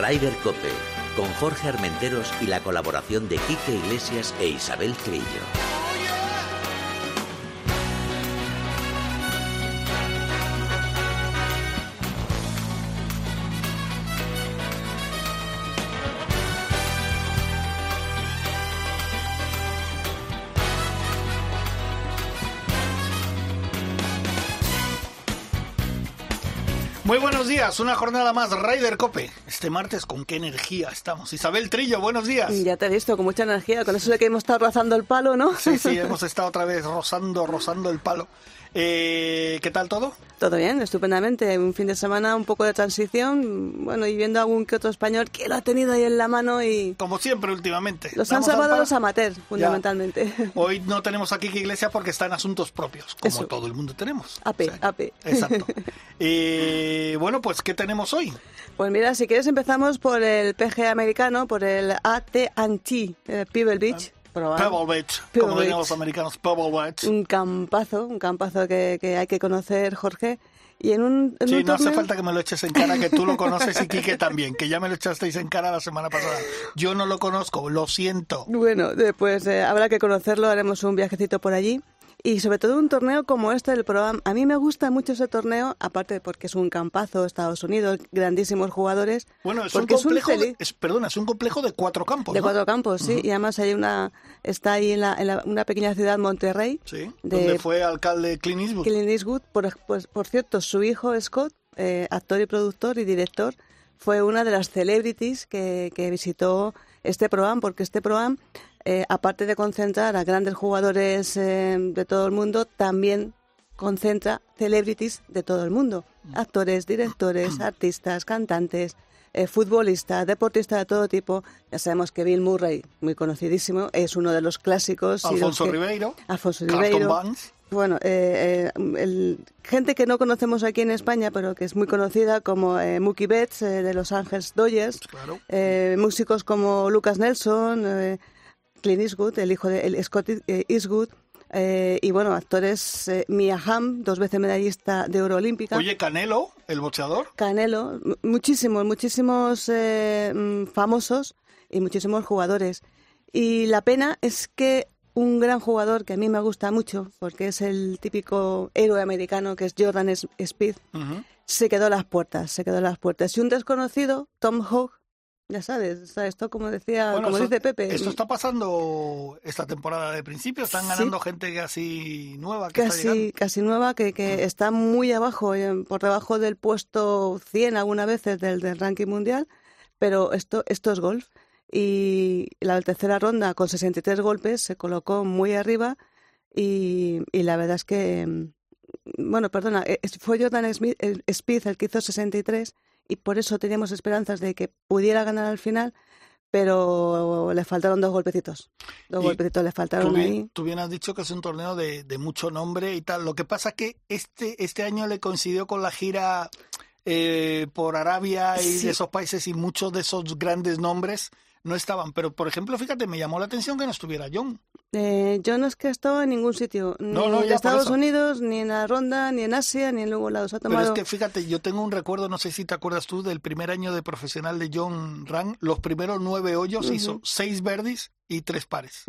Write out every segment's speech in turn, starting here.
Ryder Cope, con Jorge Armenteros y la colaboración de Quique Iglesias e Isabel Trillo. Días, una jornada más, Ryder Cope. Este martes, ¿con qué energía estamos? Isabel Trillo, buenos días. Ya te he visto, con mucha energía, con eso de que hemos estado rozando el palo, ¿no? Sí, sí, hemos estado otra vez rozando, rozando el palo. Eh, ¿Qué tal todo? Todo bien, estupendamente. Un fin de semana, un poco de transición, bueno, y viendo algún que otro español que lo ha tenido ahí en la mano y... Como siempre últimamente. Los han salvado los amateurs, fundamentalmente. Hoy no tenemos aquí que Iglesia porque está en asuntos propios, como Eso. todo el mundo tenemos. AP, AP. Exacto. Eh, bueno, pues, ¿qué tenemos hoy? Pues mira, si quieres empezamos por el PGA americano, por el AT&T, eh, Pebble Beach. Probar. Pebble Beach, Pebble como dirían los americanos, Pebble Beach. Un campazo, un campazo que, que hay que conocer, Jorge. Y en un, en Sí, un no hace torneo- falta que me lo eches en cara, que tú lo conoces y Quique también, que ya me lo echasteis en cara la semana pasada. Yo no lo conozco, lo siento. Bueno, después eh, habrá que conocerlo, haremos un viajecito por allí. Y sobre todo un torneo como este del Pro Am. A mí me gusta mucho ese torneo, aparte porque es un campazo, Estados Unidos, grandísimos jugadores. Bueno, es un complejo, es un de, es- perdona, es un complejo de cuatro campos, de ¿no? cuatro campos, sí. Y además hay una, está ahí en, la, en la- una pequeña ciudad, Monterrey, Sí, de donde fue alcalde Clint Eastwood. Clint Eastwood. Por, pues, por cierto, su hijo Scott, eh, actor y productor y director, fue una de las celebrities que, que visitó este Pro-Am, porque este Pro-Am, eh, aparte de concentrar a grandes jugadores eh, de todo el mundo, también concentra celebrities de todo el mundo. Actores, directores, artistas, cantantes, eh, futbolistas, deportistas de todo tipo. Ya sabemos que Bill Murray, muy conocidísimo, es uno de los clásicos. los Alfonso que- Ribeiro, Alfonso Ribeiro. Banks. Bueno, eh, eh, el- gente que no conocemos aquí en España, pero que es muy conocida, como eh, Mookie Betts eh, de Los Ángeles Dodgers, Claro. músicos como Lucas Nelson, eh, Clint Eastwood, el hijo de el Scott eh, Eastwood, eh, y bueno, actores eh, Mia Hamm, dos veces medallista de oro olímpica. Oye, Canelo, el boxeador. Canelo, muchísimos, muchísimos eh, mm, famosos y muchísimos jugadores. Y la pena es que un gran jugador que a mí me gusta mucho, porque es el típico héroe americano que es Jordan S- Speed, Ujú. se quedó a las puertas, se quedó a las puertas. Y un desconocido, Tom Hawk, ya sabes, o sea, esto como decía, Bueno, como eso- dice Pepe, Esto está pasando esta temporada de principio. Están Sí. ganando gente casi nueva que está casi, llegando. casi nueva, que, que está muy abajo, eh, por debajo del puesto 100 algunas veces del, del ranking mundial, pero esto, esto es golf. Y la tercera ronda, con 63 golpes, se colocó muy arriba y, y la verdad es que, mm, bueno, perdona, eh, fue Jordan Smith, el Speed el que hizo 63 y por eso teníamos esperanzas de que pudiera ganar al final, pero le faltaron dos golpecitos. Dos Y golpecitos le Tú faltaron bien, ahí. tú bien has dicho que es un torneo de, de mucho nombre y tal. Lo que pasa es que este, este año le coincidió con la gira eh, por Arabia y Sí. de esos países y muchos de esos grandes nombres no estaban. Pero, por ejemplo, fíjate, me llamó la atención que no estuviera John. Eh, yo no es que he estado en ningún sitio, ni No, no, en Estados. Unidos, ni en la ronda, ni en Asia, ni en luego lados. Ha Pero es que fíjate, yo tengo un recuerdo, no sé si te acuerdas tú, del primer año de profesional de John Ran. Los primeros nueve hoyos hizo seis birdies y tres pares.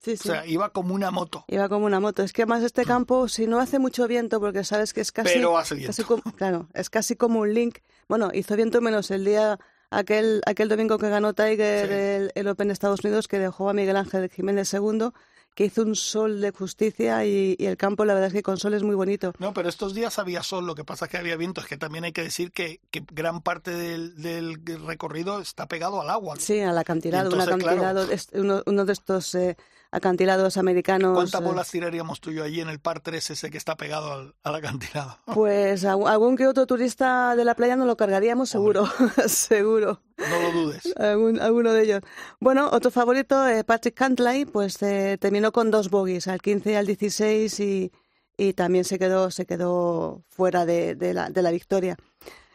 Sí, O sea, iba como una moto. Iba como una moto. Es que además este campo, si no hace mucho viento, porque sabes que es casi... Pero hace viento. casi como- claro, es casi como un link. Bueno, hizo viento menos el día, aquel, aquel domingo que ganó Tiger Sí. el, el Open de Estados Unidos, que dejó a Miguel Ángel Jiménez segundo, que hizo un sol de justicia y, y el campo, la verdad es que con sol es muy bonito. No, pero estos días había sol, lo que pasa es que había viento. Es que también hay que decir que, que gran parte del, del recorrido está pegado al agua. Sí, al acantilado, un entonces, es uno, uno de estos eh, acantilados americanos. ¿Cuántas eh, bolas tiraríamos tú y yo allí en el par 3 ese que está pegado al, al acantilado? Pues a- algún que otro turista de la playa no lo cargaríamos seguro, seguro. No lo dudes. Algún- alguno de ellos. Bueno, otro favorito, eh, Patrick Cantlay, pues eh, terminó con dos bogies, al 15 y al 16, y, y también se quedó, se quedó fuera de, de la, de la victoria.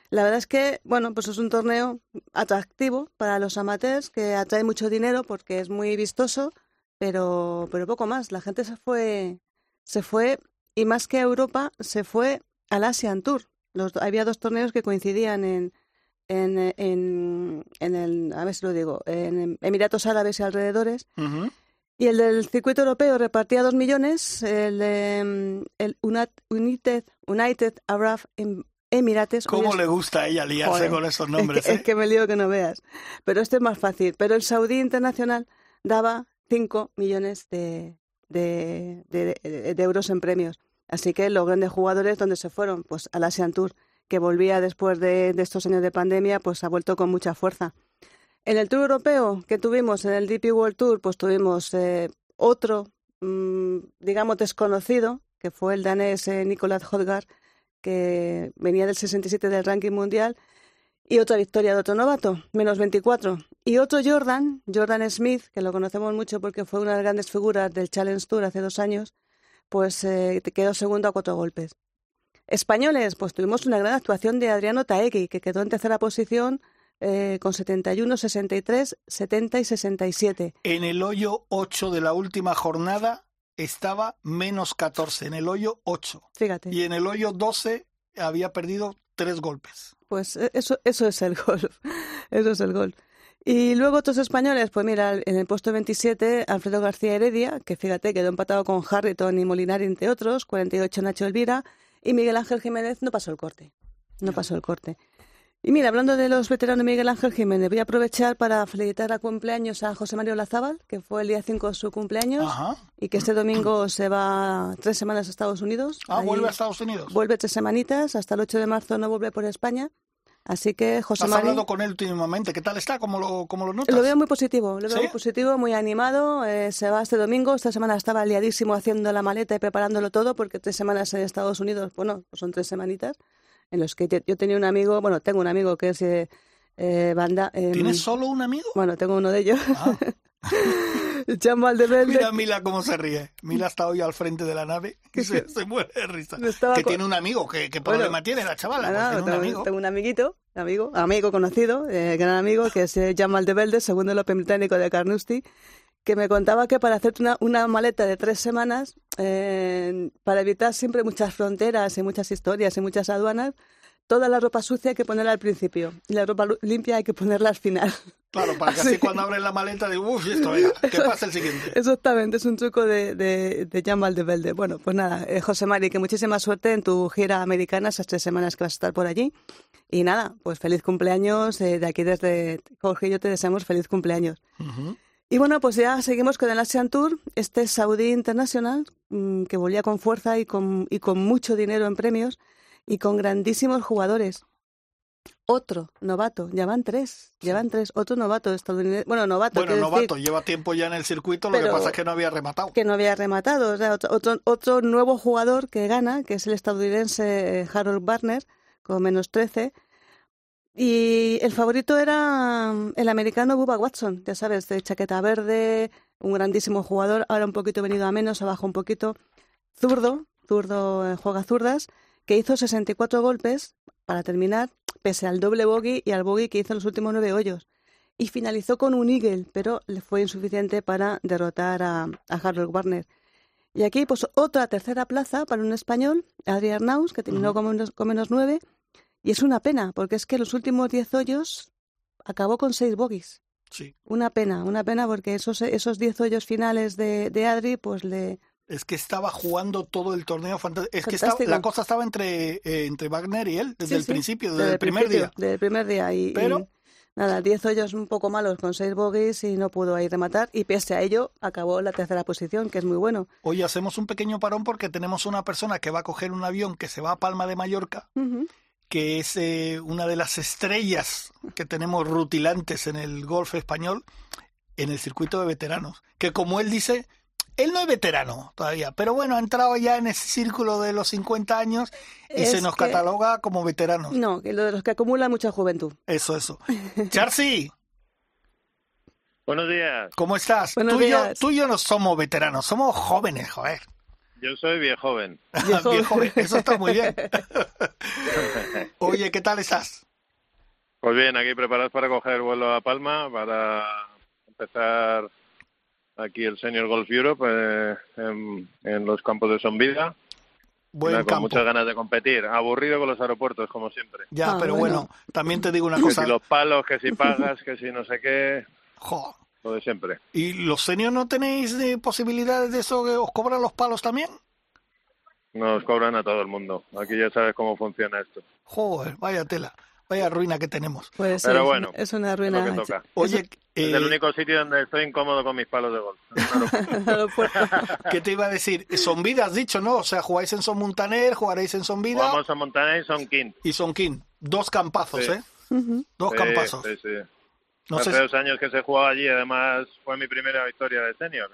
La verdad es que, bueno, pues es un torneo atractivo para los amateurs, que atrae mucho dinero porque es muy vistoso, pero, pero poco más. La gente se fue, se fue, y más que a Europa, se fue al Asian Tour. Los, había dos torneos que coincidían en, en, en, en el, a ver si lo digo, en Emiratos Árabes y alrededores. Y el del circuito europeo repartía dos millones, el, el United, United Arab em, Emirates. ¿Cómo le gusta a ella liarse con esos nombres? Es que, eh? me lío que no veas. Pero este es más fácil. Pero el Saudí Internacional daba 5 millones de, de, de, euros en premios. Así que los grandes jugadores, ¿dónde se fueron? Pues al Asian Tour, que volvía después de, estos años de pandemia, pues ha vuelto con mucha fuerza. En el Tour Europeo que tuvimos, en el DP World Tour, pues tuvimos eh, otro, mm, digamos, desconocido, que fue el danés eh, Nicolas Hodgar, que venía del 67 del ranking mundial, y otra victoria de otro novato, menos 24. Y otro Jordan, Jordan Smith, que lo conocemos mucho porque fue una de las grandes figuras del Challenge Tour hace dos años, pues eh, quedó segundo a cuatro golpes. Españoles, pues tuvimos una gran actuación de Adriano Taegui, que quedó en tercera posición eh, con 71, 63, 70 y 67. En el hoyo 8 de la última jornada estaba menos 14, en el hoyo 8. Fíjate. Y en el hoyo 12 había perdido tres golpes. Pues eh, eso, eso es el golf. Eso es el golf. Y luego otros españoles, pues mira, en el puesto 27, Alfredo García Heredia, que fíjate, quedó empatado con Harrington y Molinari, entre otros, 48 Nacho Elvira, y Miguel Ángel Jiménez no pasó el corte. No pasó el corte. Y mira, hablando de los veteranos Miguel Ángel Jiménez, voy a aprovechar para felicitar a cumpleaños a José Mario Lazábal, que fue el día 5 de su cumpleaños, y que este domingo se va tres semanas a Estados Unidos. Ah, vuelve a Estados Unidos. Vuelve tres semanitas, hasta el 8 de marzo no vuelve por España. Así que José ¿Has María... hablado con él últimamente? ¿Qué tal está? ¿Cómo lo, cómo lo notas? Lo veo muy positivo, lo veo muy positivo, muy animado. Eh, se va este domingo. Esta semana estaba liadísimo haciendo la maleta y preparándolo todo porque tres semanas en Estados Unidos, bueno, pues son tres semanitas en los que yo tenía un amigo, bueno, tengo un amigo que es eh, eh banda... Em, ¿Tienes solo un amigo? Bueno, tengo uno de ellos. Ah. Mira Mila cómo se ríe. Mila está hoy al frente de la nave y se, muere de risa. Que tiene un amigo. ¿Qué, problema tiene la chavala? Pues tengo, un amigo. tengo un amiguito, amigo, amigo conocido, eh, gran amigo, que es eh, Jamal de Velde, segundo el Open Británico de Carnoustie, que me contaba que para hacerte una, una maleta de tres semanas, eh, para evitar siempre muchas fronteras y muchas historias y muchas aduanas, toda la ropa sucia hay que ponerla al principio y la ropa limpia hay que ponerla al final. Claro, para que así, cuando abren la maleta de uff, esto, venga, ¿qué pasa el siguiente? Exactamente, es un truco de, de, de Jan Valdevelde. Bueno, pues nada, eh, José Mari, que muchísima suerte en tu gira americana, esas tres semanas que vas a estar por allí. Y nada, pues feliz cumpleaños, eh, de aquí desde Jorge y yo te deseamos feliz cumpleaños. Y bueno, pues ya seguimos con el Asian Tour, este Saudí Internacional, mm, que volvía con fuerza y con, y con mucho dinero en premios y con grandísimos jugadores. Otro novato, ya van tres, ya van tres, otro novato estadounidense. Bueno, novato. Bueno, novato, lleva tiempo ya en el circuito, lo que pasa es que no había rematado. Que no había rematado, o sea, otro, otro, nuevo jugador que gana, que es el estadounidense eh, Harold Barner, con menos 13. Y el favorito era mm, el americano Bubba Watson, ya sabes, de chaqueta verde, un grandísimo jugador, ahora un poquito venido a menos, abajo un poquito. Zurdo, zurdo eh, juega zurdas, que hizo 64 golpes para terminar, pese al doble bogey y al bogey que hizo en los últimos nueve hoyos. Y finalizó con un eagle, pero le fue insuficiente para derrotar a, Harold Warner. Y aquí, pues, otra tercera plaza para un español, Adrián Naus, que terminó con, menos, nueve. Y es una pena, porque es que los últimos diez hoyos acabó con seis bogies. Sí. Una pena, una pena, porque esos, esos diez hoyos finales de, de Adri, pues le, es que estaba jugando todo el torneo Es que la cosa estaba entre, eh, entre Wagner y él desde el principio, desde, el primer día. Desde el primer día. Y, Pero. nada, 10 hoyos un poco malos con 6 bogies y no pudo ahí rematar. Y pese a ello, acabó la tercera posición, que es muy bueno. Hoy hacemos un pequeño parón porque tenemos una persona que va a coger un avión que se va a Palma de Mallorca. que es eh, una de las estrellas que tenemos rutilantes en el golf español en el circuito de veteranos, que como él dice, él no es veterano todavía, pero bueno, ha entrado ya en ese círculo de los 50 años y se nos cataloga como veteranos. No, que lo de los que acumulan mucha juventud. Eso, eso. Charcy. Buenos días. ¿Cómo estás? tú, Y yo, tú y yo no somos veteranos, somos jóvenes, joder. Yo soy viejo joven. Viejo joven, eso está muy bien. Oye, ¿qué tal estás? Pues bien, aquí preparados para coger el vuelo a Palma, para empezar aquí el Senior Golf Europe eh, en, los campos de Son Vida Buen con muchas ganas de competir. Aburrido con los aeropuertos, como siempre. Ya, ah, pero bueno. también te digo una cosa. Que si los palos, que si pagas, que si no sé qué. Jo. Lo de siempre. ¿Y los seniors no tenéis de posibilidades de eso que os cobran los palos también? Nos cobran a todo el mundo. Aquí ya sabes cómo funciona esto. Joder, vaya tela. Vaya ruina que tenemos. Pues Pero bueno, es una ruina. Oye, es el eh, único sitio donde estoy incómodo con mis palos de golf. ¿Qué te iba a decir? Son Vida has dicho, ¿no? O sea, jugáis en Son Montaner, jugaréis en Son Vida. Jugamos en Montaner y Son King. Y Son King. Dos campazos, ¿eh? Dos campazos. Sí, sí. Hace dos años que se jugaba allí, además fue mi primera victoria de senior.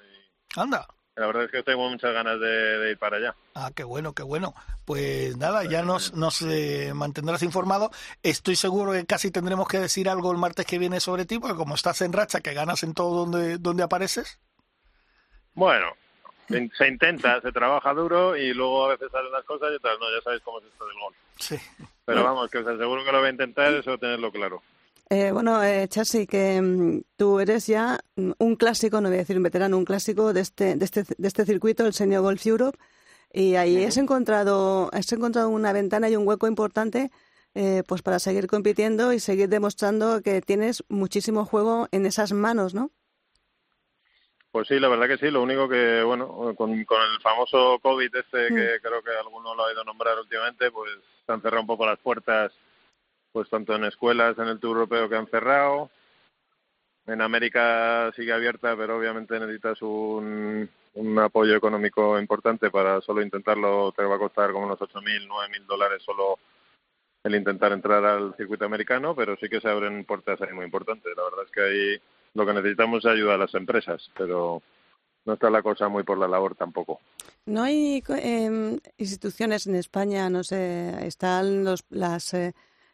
Anda. La verdad es que tengo muchas ganas de, ir para allá. Ah, qué bueno, qué bueno. Pues nada, ya nos, nos eh, mantendrás informado. Estoy seguro que casi tendremos que decir algo el martes que viene sobre ti, porque como estás en racha, que ganas en todo donde, donde apareces. Bueno, se intenta, se trabaja duro y luego a veces salen las cosas y otras no, ya sabéis cómo es esto del gol. Sí. Pero vamos, que os aseguro que lo voy a intentar, eso tenerlo claro. Eh, bueno, eh, que mm, tú eres ya un clásico, no voy a decir un veterano, un clásico de este, de este, de este circuito, el Senior Golf Europe, y ahí has encontrado, has encontrado una ventana y un hueco importante eh, pues para seguir compitiendo y seguir demostrando que tienes muchísimo juego en esas manos, ¿no? Pues sí, la verdad que sí. Lo único que, bueno, con, el famoso COVID este, que mm. creo que alguno lo ha ido a nombrar últimamente, pues se han cerrado un poco las puertas pues tanto en escuelas en el Tour Europeo que han cerrado, en América sigue abierta, pero obviamente necesitas un, un apoyo económico importante para solo intentarlo, te va a costar como unos 8.000, 9.000 dólares solo el intentar entrar al circuito americano, pero sí que se abren puertas ahí muy importantes. La verdad es que ahí lo que necesitamos es ayuda a las empresas, pero no está la cosa muy por la labor tampoco. No hay eh, instituciones en España, no sé, están los, las eh,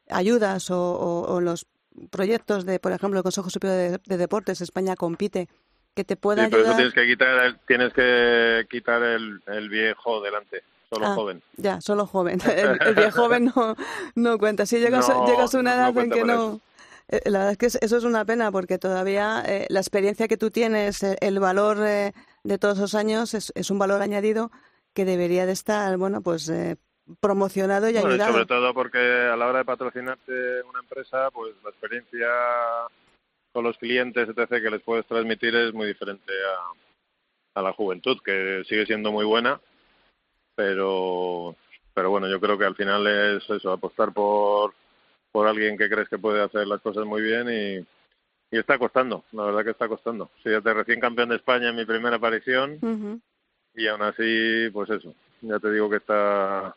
ayudas o, los proyectos de, por ejemplo, el Consejo Superior de, Deportes, España compite, que te pueda sí, ayudar. tienes que quitar, el, tienes que quitar el, viejo delante. Solo ah, joven. Ya, solo joven. El, viejo joven no, no cuenta. Si llegas, llegas a una edad en que no... Eh, la verdad es que eso es una pena porque todavía eh, la experiencia que tú tienes, eh, el valor de todos esos años es, es, un valor añadido que debería de estar, bueno, pues promocionado y ayudado. sobre todo porque a la hora de patrocinarte una empresa, pues la experiencia con los clientes, etc., que les puedes transmitir es muy diferente a, a la juventud, que sigue siendo muy buena, pero, pero bueno, yo creo que al final es eso, apostar por, por alguien que crees que puede hacer las cosas muy bien y, y está costando, la verdad que está costando. Sí, ya te recién campeón de España en mi primera aparición y aún así, pues eso, ya te digo que está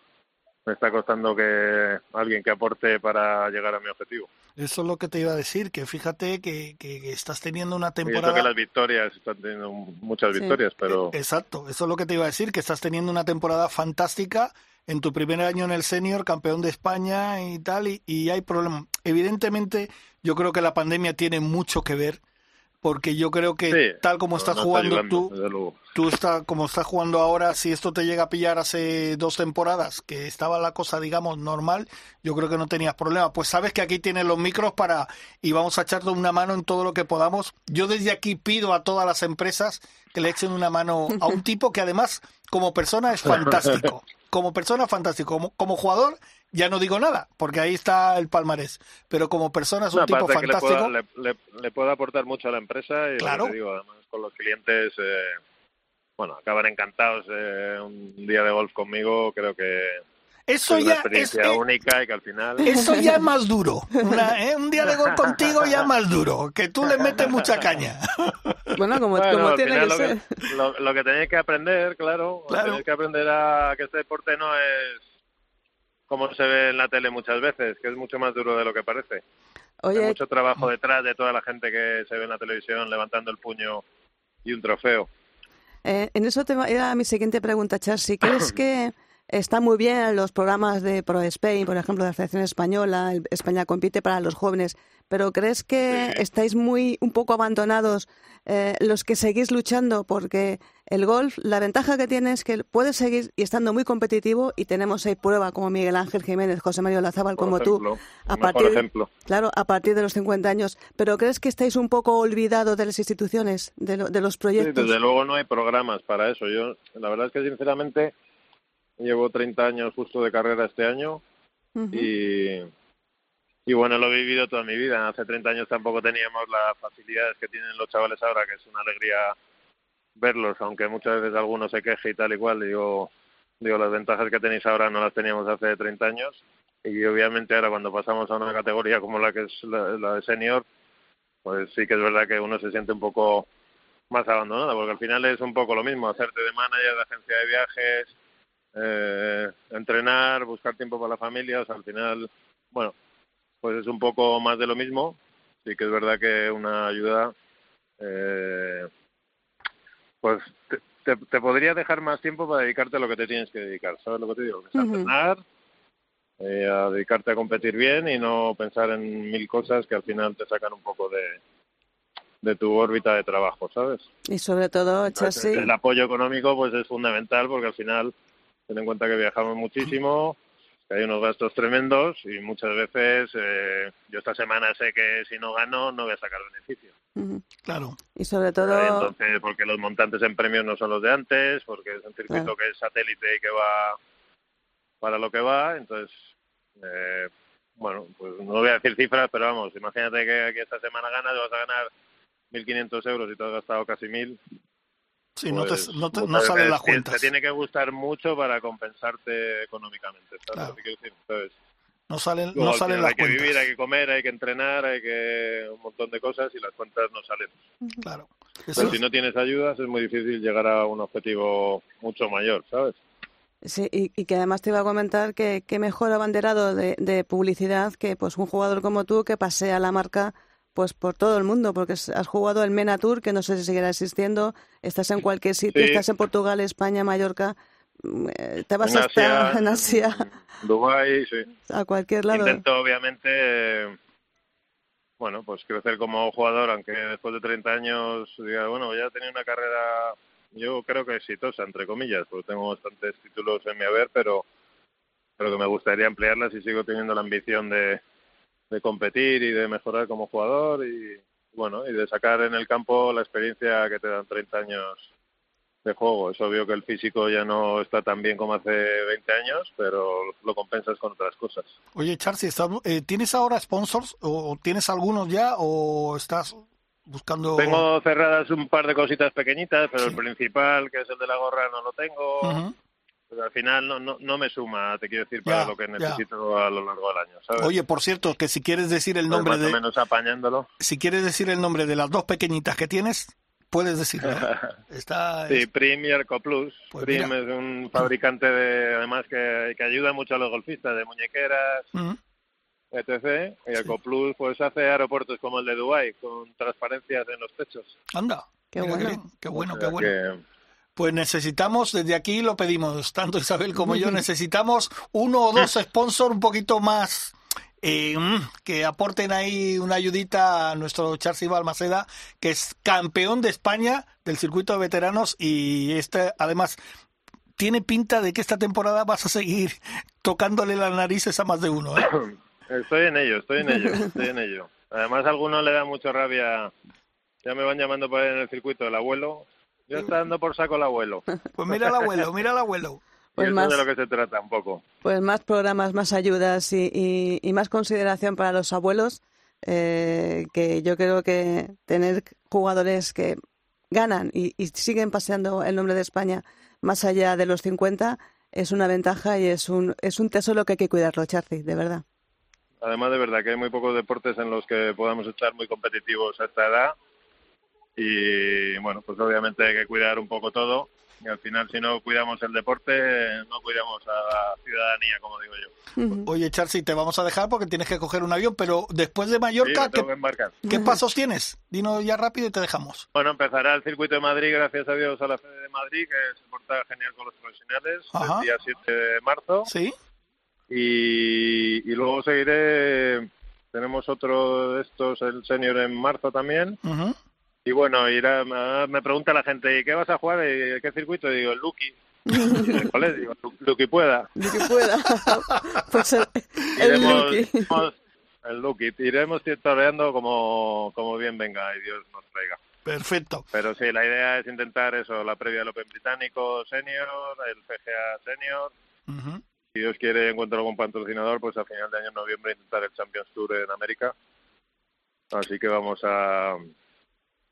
me está costando que alguien que aporte para llegar a mi objetivo. Eso es lo que te iba a decir, que fíjate que, que estás teniendo una temporada... que las victorias, están teniendo muchas victorias, pero... E, exacto, eso es lo que te iba a decir, que estás teniendo una temporada fantástica en tu primer año en el senior, campeón de España y tal, y, y hay problemas. Evidentemente, yo creo que la pandemia tiene mucho que ver porque yo creo que tal como estás jugando tú, tú estás como estás jugando ahora, si esto te llega a pillar hace dos temporadas, que estaba la cosa, digamos, normal, yo creo que no tenías problema. Pues sabes que aquí tienes los micros para y vamos a echarte una mano en todo lo que podamos. Yo desde aquí pido a todas las empresas que le echen una mano a un tipo que además como persona es fantástico. Como persona fantástico, como, como jugador ya no digo nada, porque ahí está el palmarés. Pero como persona es un tipo fantástico. Le puede, aportar mucho a la empresa y claro. digo, además con los clientes, eh, bueno, acaban encantados eh, un día de golf conmigo, creo que eso es una experiencia es, única y que al final eso ya es más duro ¿eh? un día de golf contigo ya es más duro que tú le metes mucha caña bueno como, como tiene que lo ser que, lo, que tenéis que aprender claro, claro. tenéis que aprender a que este deporte no es como se ve en la tele muchas veces, que es mucho más duro de lo que parece. Hay mucho trabajo mm. detrás de toda la gente que se ve en la televisión levantando el puño y un trofeo. Eh, en eso te era mi siguiente pregunta, Charsi. ¿Crees que está muy bien los programas de Pro Spain, por ejemplo, de la Federación Española, España compite para los jóvenes, pero ¿crees que estáis muy un poco abandonados eh, los que seguís luchando? Porque el golf, la ventaja que tiene es que puedes seguir y estando muy competitivo y tenemos ahí prueba como Miguel Ángel Jiménez, José Mario Lazábal, como tú, a partir, ejemplo. claro, a partir de los 50 años. Pero ¿crees que estáis un poco olvidados de las instituciones, de, de los proyectos? desde luego no hay programas para eso. Yo, la verdad es que sinceramente llevo 30 años justo de carrera este año y, y bueno, lo he vivido toda mi vida. Hace 30 años tampoco teníamos las facilidades que tienen los chavales ahora, que es una alegría verlos, aunque muchas veces algunos se queje y tal y cual. Digo, digo, las ventajas que tenéis ahora no las teníamos hace 30 años. Y obviamente ahora cuando pasamos a una categoría como la que es la, de senior, pues sí que es verdad que uno se siente un poco más abandonado, porque al final es un poco lo mismo, hacerte de manager de agencia de viajes, eh, entrenar, buscar tiempo para la familia, o sea, al final, bueno, pues es un poco más de lo mismo. Sí que es verdad que una ayuda, eh, pues te, te, podría dejar más tiempo para dedicarte a lo que te tienes que dedicar, ¿sabes lo que te digo? Que es entrenar, eh, a dedicarte a competir bien y no pensar en mil cosas que al final te sacan un poco de, de tu órbita de trabajo, ¿sabes? Y sobre todo. El, apoyo económico pues es fundamental porque al final ten en cuenta que viajamos muchísimo, que hay unos gastos tremendos y muchas veces eh, yo esta semana sé que si no gano no voy a sacar beneficio. Claro. Y sobre todo... Entonces, porque los montantes en premios no son los de antes, porque es un circuito que es satélite y que va para lo que va, entonces, eh, bueno, pues no voy a decir cifras, pero vamos, imagínate que, aquí esta semana ganas, vas a ganar 1.500 euros y te has gastado casi 1.000. Sí, no, te, pues, no, te, no salen las cuentas. Te tiene que gustar mucho para compensarte económicamente. Claro. Entonces, no salen, no salen las cuentas. Hay que vivir, hay que comer, hay que entrenar, hay que un montón de cosas y las cuentas no salen. Claro. Pero si no tienes ayudas es muy difícil llegar a un objetivo mucho mayor, ¿sabes? Sí, y, que además te iba a comentar que, qué mejor abanderado de, de, publicidad que pues un jugador como tú que pasea la marca pues por todo el mundo, porque has jugado el MENA Tour, que no sé si seguirá existiendo, estás en cualquier sitio, estás en Portugal, España, Mallorca, mm, eh, te vas a estar en Asia. Dubái, sí. A cualquier lado. Intento, obviamente, bueno, pues crecer como jugador, aunque después de 30 años diga, bueno, ya he tenido una carrera yo creo que exitosa, entre comillas, porque tengo bastantes títulos en mi haber, pero, pero que me gustaría ampliarlas y sigo teniendo la ambición de, de competir y de mejorar como jugador y, bueno, y de sacar en el campo la experiencia que te dan 30 años de juego. Es obvio que el físico ya no está tan bien como hace 20 años, pero lo compensas con otras cosas. Oye, Charles, eh, ¿tienes ahora sponsors o tienes algunos ya o estás buscando... Tengo cerradas un par de cositas pequeñitas, pero el principal, que es el de la gorra, no lo tengo. Pues al final no, no, no, me suma, te quiero decir, para lo que necesito a lo largo del año. ¿sabes? Oye, por cierto, que si quieres decir el pues nombre de... menos apañándolo. Si quieres decir el nombre de las dos pequeñitas que tienes, puedes decirlo. Está, sí, Prim y Arcoplus. Pues Prim es un fabricante, de, además, que, que ayuda mucho a los golfistas, de muñequeras, etc. Y el Coplus pues hace aeropuertos como el de Dubai con transparencias en los techos. Anda, qué bueno, qué bueno, qué bueno. Pues necesitamos, desde aquí lo pedimos, tanto Isabel como yo, necesitamos uno o dos sponsors un poquito más eh, mm, que aporten ahí una ayudita a nuestro Charles Balmaceda, que es campeón de España del circuito de veteranos y este además tiene pinta de que esta temporada vas a seguir tocándole las narices a más de uno. ¿eh? Estoy en ello, estoy en ello, estoy en ello. Además, a algunos le da mucha rabia. Ya me van llamando por ahí en el circuito el abuelo. Yo está dando por saco el abuelo. Pues mira al abuelo, mira al abuelo. Pues más, de lo que se trata un poco. Pues más programas, más ayudas y, y, más consideración para los abuelos. Eh, que yo creo que tener jugadores que ganan y, y, siguen paseando el nombre de España más allá de los 50 es una ventaja y es un, es un tesoro que hay que cuidarlo, Charly, de verdad. Además, de verdad que hay muy pocos deportes en los que podamos estar muy competitivos a esta edad. Y bueno, pues obviamente hay que cuidar un poco todo. Y al final, si no cuidamos el deporte, no cuidamos a la ciudadanía, como digo yo. Oye, Charcy, te vamos a dejar porque tienes que coger un avión, pero después de Mallorca, ¿qué, ¿qué, pasos tienes? Dinos ya rápido y te dejamos. Bueno, empezará el circuito de Madrid, gracias a Dios, a la sede de Madrid, que se porta genial con los profesionales, el día 7 de marzo. Sí. Y, y luego seguiré, tenemos otro de estos, el senior en marzo también. Y bueno, irá, me pregunta la gente, ¿y qué vas a jugar? ¿Y qué circuito? Y digo, el Lucky. ¿Cuál es? Digo, Lucky pueda. Lucky pueda. pues el, iremos, el Lucky. Iremos toreando como, como bien venga y Dios nos traiga. Perfecto. Pero sí, la idea es intentar eso, la previa del Open Británico Senior, el PGA Senior Si Dios quiere, encuentro algún patrocinador, pues a final de año, en noviembre, intentar el Champions Tour en América. Así que vamos a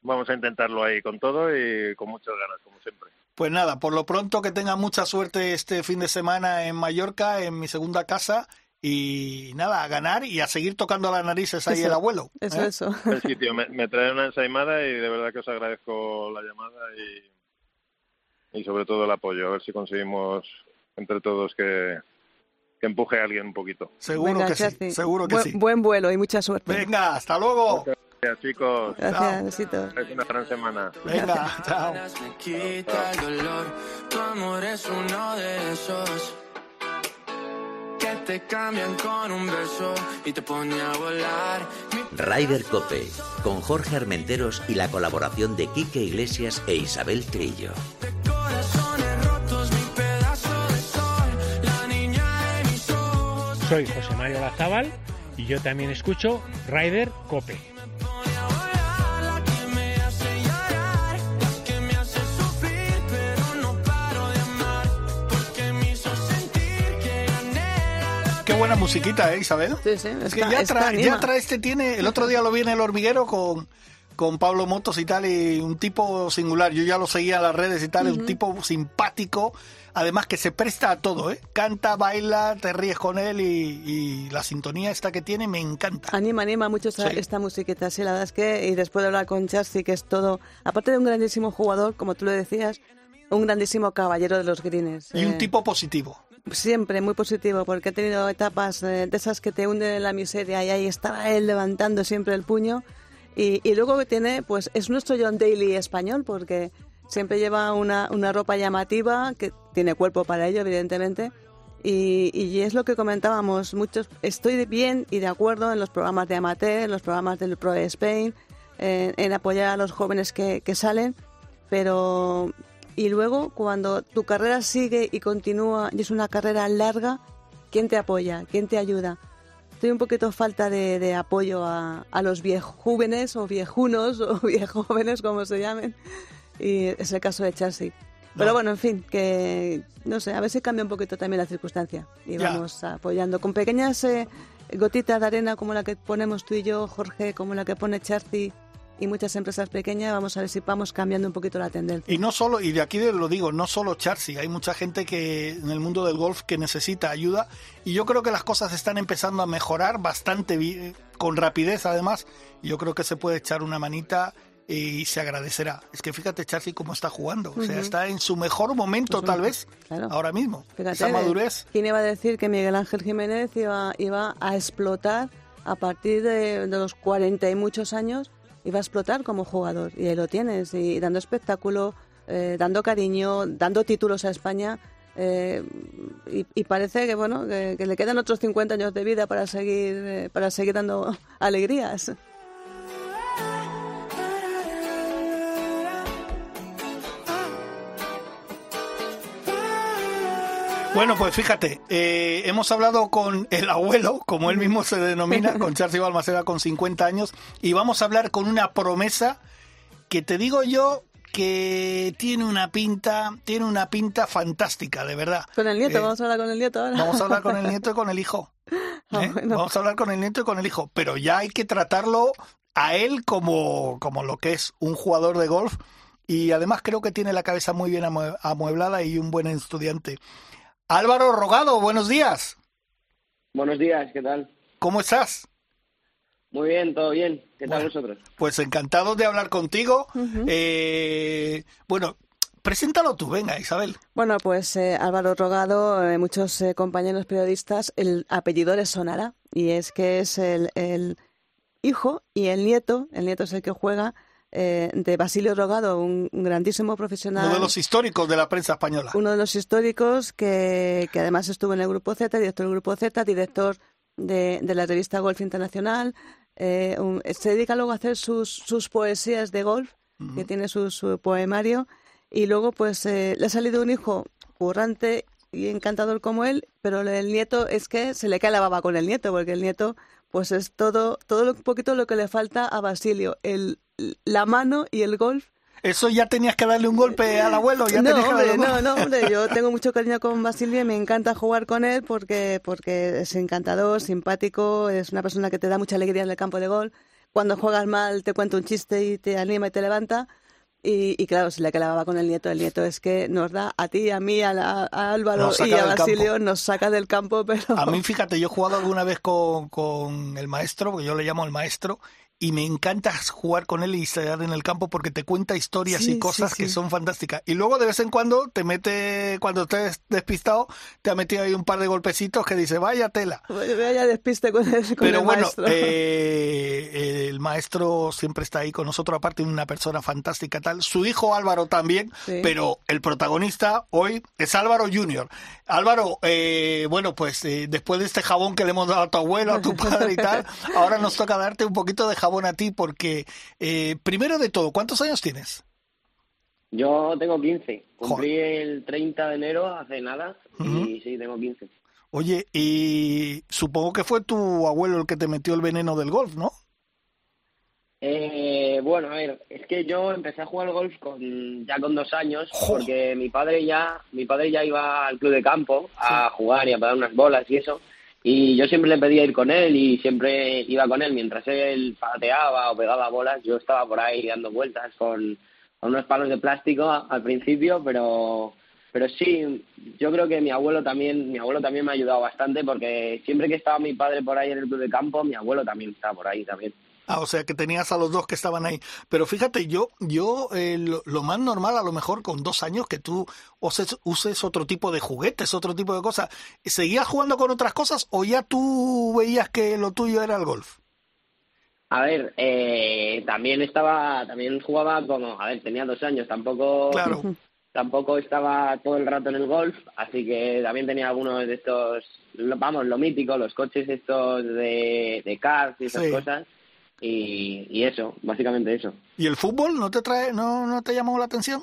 vamos a intentarlo ahí con todo y con muchas ganas, como siempre. Pues nada, por lo pronto que tenga mucha suerte este fin de semana en Mallorca, en mi segunda casa. Y nada, a ganar y a seguir tocando las narices ahí el abuelo. Eso, ¿eh? eso. Sí, tío, me, me trae una ensaimada y de verdad que os agradezco la llamada y, y sobre todo el apoyo. A ver si conseguimos entre todos que, que empuje a alguien un poquito. Seguro Venga, que sí, seguro que sí. Buen vuelo y mucha suerte. Venga, hasta luego. Gracias, chicos. Gracias, besitos. Es una gran semana. Venga, chao. me quita el dolor. Tu amor es uno de esos que te cambian con un beso y te pone a volar. Rider Cope, con Jorge Armenteros y la colaboración de Quique Iglesias e Isabel Trillo. Soy José Mario Lazábal y yo también escucho Rider Cope. Buena musiquita, ¿eh, Isabel? Sí, sí, Es que ya anima. ya trae este tiene, el otro día lo vi en el hormiguero con, con Pablo Motos y tal, y un tipo singular. Yo ya lo seguía en las redes y tal, un tipo simpático, además que se presta a todo, ¿eh? Canta, baila, te ríes con él y, y la sintonía esta que tiene me encanta. Anima, anima mucho esta, Sí. esta musiquita, sí, la verdad es que, y después de hablar con Chelsea, que es todo, aparte de un grandísimo jugador, como tú lo decías, un grandísimo caballero de los greens. Y un eh, tipo positivo. Siempre muy positivo, porque ha tenido etapas de esas que te hunden en la miseria y ahí estaba él levantando siempre el puño. Y, luego que tiene, pues es nuestro John Daly español, porque siempre lleva una, una ropa llamativa, que tiene cuerpo para ello, evidentemente. Y, es lo que comentábamos, muchos, estoy bien y de acuerdo en los programas de amateur, en los programas del Pro Spain, en, en apoyar a los jóvenes que, que salen, pero y luego cuando tu carrera sigue y continúa y es una carrera larga, ¿quién te apoya? ¿Quién te ayuda? Estoy un poquito falta de, de apoyo a, a los viejóvenes o viejunos o viejóvenes como se llamen y es el caso de Chelsea. Pero No. bueno, en fin, que no sé, a ver si cambia un poquito también la circunstancia y Ya. vamos apoyando con pequeñas eh, gotitas de arena como la que ponemos tú y yo, Jorge, como la que pone Chelsea y muchas empresas pequeñas, vamos a ver si vamos cambiando un poquito la tendencia. Y no solo, y de aquí lo digo, no solo Charcy, hay mucha gente que en el mundo del golf que necesita ayuda y yo creo que las cosas están empezando a mejorar bastante bi- con rapidez además yo creo que se puede echar una manita y se agradecerá. Es que fíjate Charcy cómo está jugando, o sea, está en su mejor momento tal vez Claro. ahora mismo. Fíjate, Esa madurez. ¿Quién iba a decir que Miguel Ángel Jiménez iba, iba a explotar a partir de, de los 40 y muchos años? Iba a explotar como jugador. Y ahí lo tienes, y dando espectáculo, eh, dando cariño, dando títulos a España. eh, y, y parece que bueno que, que le quedan otros 50 años de vida para seguir eh, para seguir dando alegrías. Bueno, pues fíjate, eh, hemos hablado con el abuelo, como él mismo se denomina, con Charcy Balmaceda con 50 años, y vamos a hablar con una promesa que te digo yo que tiene una pinta, tiene una pinta fantástica, de verdad. Con el nieto, Eh, vamos a hablar con el nieto ahora. Vamos a hablar con el nieto y con el hijo. Ah, ¿eh? bueno. Vamos a hablar con el nieto y con el hijo, pero ya hay que tratarlo a él como, como lo que es un jugador de golf y además creo que tiene la cabeza muy bien amue- amueblada y un buen estudiante. Álvaro Rogado, buenos días. Buenos días, ¿qué tal? ¿Cómo estás? Muy bien, todo bien. ¿Qué tal Bueno. vosotros? Pues encantado de hablar contigo. Eh, bueno, preséntalo tú, venga, Isabel. Bueno, pues eh, Álvaro Rogado, eh, muchos eh, compañeros periodistas, el apellido les sonará y es que es el, el hijo y el nieto, el nieto es el que juega, eh, de Basilio Rogado, un, un grandísimo profesional. Uno de los históricos de la prensa española. uno de los históricos que, que además estuvo en el Grupo Z, director del Grupo Z, director de, de la revista Golf Internacional. eh, un- se dedica luego a hacer sus, sus poesías de golf, que tiene su, su poemario. Y luego, pues, eh, le ha salido un hijo currante y encantador como él, pero el nieto es que se le cae la baba con el nieto, porque el nieto, pues, es todo, todo lo, un poquito lo que le falta a Basilio, el, la mano y el golf Eso ya tenías que darle un golpe al abuelo, ya no, que hombre, no, no, hombre, yo tengo mucho cariño con Basilio y me encanta jugar con él porque, porque es encantador, simpático, es una persona que te da mucha alegría en el campo de gol. Cuando juegas mal te cuenta un chiste y te anima y te levanta. Y, y claro, si le clavaba con el nieto, el nieto es que nos da a ti, a mí, a, la- a Álvaro y a Basilio, campo. nos saca del campo, pero... A mí, fíjate, yo he jugado alguna vez con, con el maestro, porque yo le llamo el maestro, y me encanta jugar con él y estar en el campo porque te cuenta historias Sí, y cosas sí, que son fantásticas. Y luego de vez en cuando te mete, cuando estés despistado, te ha metido ahí un par de golpecitos que dice, vaya tela. Vaya despiste con el, con Pero el bueno, maestro. eh, el maestro siempre está ahí con nosotros, aparte de una persona fantástica tal. Su hijo Álvaro también, pero el protagonista hoy es Álvaro Junior. Álvaro, eh, bueno, pues eh, después de este jabón que le hemos dado a tu abuelo, a tu padre y tal, ahora nos toca darte un poquito de jabón a ti porque, eh, primero de todo, ¿cuántos años tienes? Yo tengo 15. Cumplí Joder. el 30 de enero hace nada y sí, tengo 15. Oye, y supongo que fue tu abuelo el que te metió el veneno del golf, ¿no? Eh, bueno, a ver, es que yo empecé a jugar al golf con, ya con dos años porque mi padre ya mi padre ya iba al club de campo a jugar y a pegar unas bolas y eso y yo siempre le pedía ir con él y siempre iba con él. Mientras él pateaba o pegaba bolas yo estaba por ahí dando vueltas con, unos palos de plástico al principio pero pero sí yo creo que mi abuelo también mi abuelo también me ha ayudado bastante porque siempre que estaba mi padre por ahí en el club de campo mi abuelo también estaba por ahí también Ah, o sea que tenías a los dos que estaban ahí. Pero fíjate, yo, yo eh, lo, lo más normal a lo mejor con dos años que tú uses, uses otro tipo de juguetes, otro tipo de cosas. ¿Seguías jugando con otras cosas o ya tú veías que lo tuyo era el golf? A ver, eh, también estaba, también jugaba como, a ver, tenía dos años, tampoco, Claro. tampoco estaba todo el rato en el golf, así que también tenía algunos de estos, vamos, lo mítico, los coches estos de, de cars y esas Sí. cosas, y, y eso, básicamente eso. ¿Y el fútbol no te trae, no, no te llamó la atención?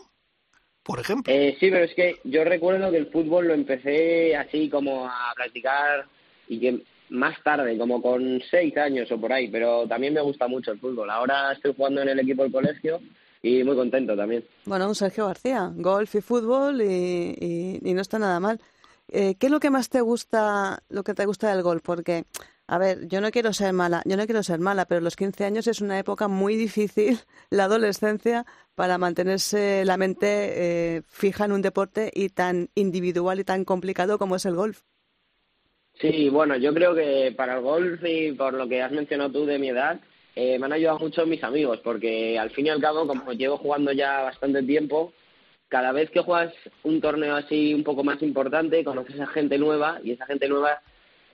Por ejemplo. Eh, sí, pero es que yo recuerdo que el fútbol lo empecé así como a practicar y que más tarde, como con seis años o por ahí, pero también me gusta mucho el fútbol. Ahora estoy jugando en el equipo del colegio y muy contento también. Bueno, un Sergio García, golf y fútbol y, y- y no está nada mal. Eh, ¿Qué es lo que más te gusta, lo que te gusta del golf? Porque, a ver, yo no quiero ser mala, yo no quiero ser mala, pero los 15 años es una época muy difícil, la adolescencia, para mantenerse la mente eh, fija en un deporte y tan individual y tan complicado como es el golf. Sí, bueno, yo creo que para el golf y por lo que has mencionado tú de mi edad, eh, me han ayudado mucho mis amigos, porque al fin y al cabo, como llevo jugando ya bastante tiempo, cada vez que juegas un torneo así un poco más importante, conoces a gente nueva y esa gente nueva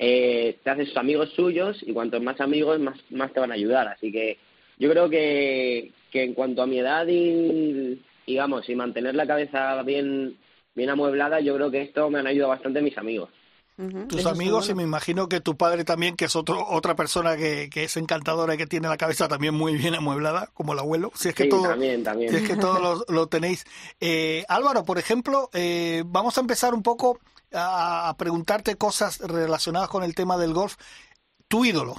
eh, te haces amigos suyos y cuantos más amigos, más, más te van a ayudar. Así que yo creo que, que en cuanto a mi edad y, digamos, y mantener la cabeza bien, bien amueblada, yo creo que esto me han ayudado bastante mis amigos. Tus eso amigos y me imagino que tu padre también, que es otro, otra persona que, que es encantadora y que tiene la cabeza también muy bien amueblada, como el abuelo. Si es que Sí, todo, también, también. Si es que todos lo, lo tenéis. Eh, Álvaro, por ejemplo, eh, vamos a empezar un poco a, a preguntarte cosas relacionadas con el tema del golf. Tu ídolo.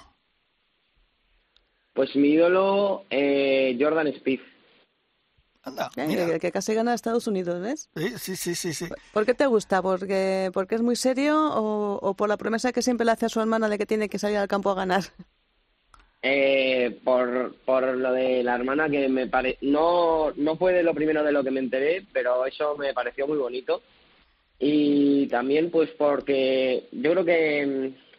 Pues mi ídolo, eh, Jordan Spieth. Anda, Eh, mira. que, que casi gana Estados Unidos, ¿ves? Sí, sí, sí, sí, sí. ¿Por qué te gusta? ¿Porque, porque es muy serio o, o por la promesa que siempre le hace a su hermana de que tiene que salir al campo a ganar? Eh, por, por lo de la hermana que me pare... no, no fue de lo primero de lo que me enteré, pero eso me pareció muy bonito. Y también pues porque yo creo que mm,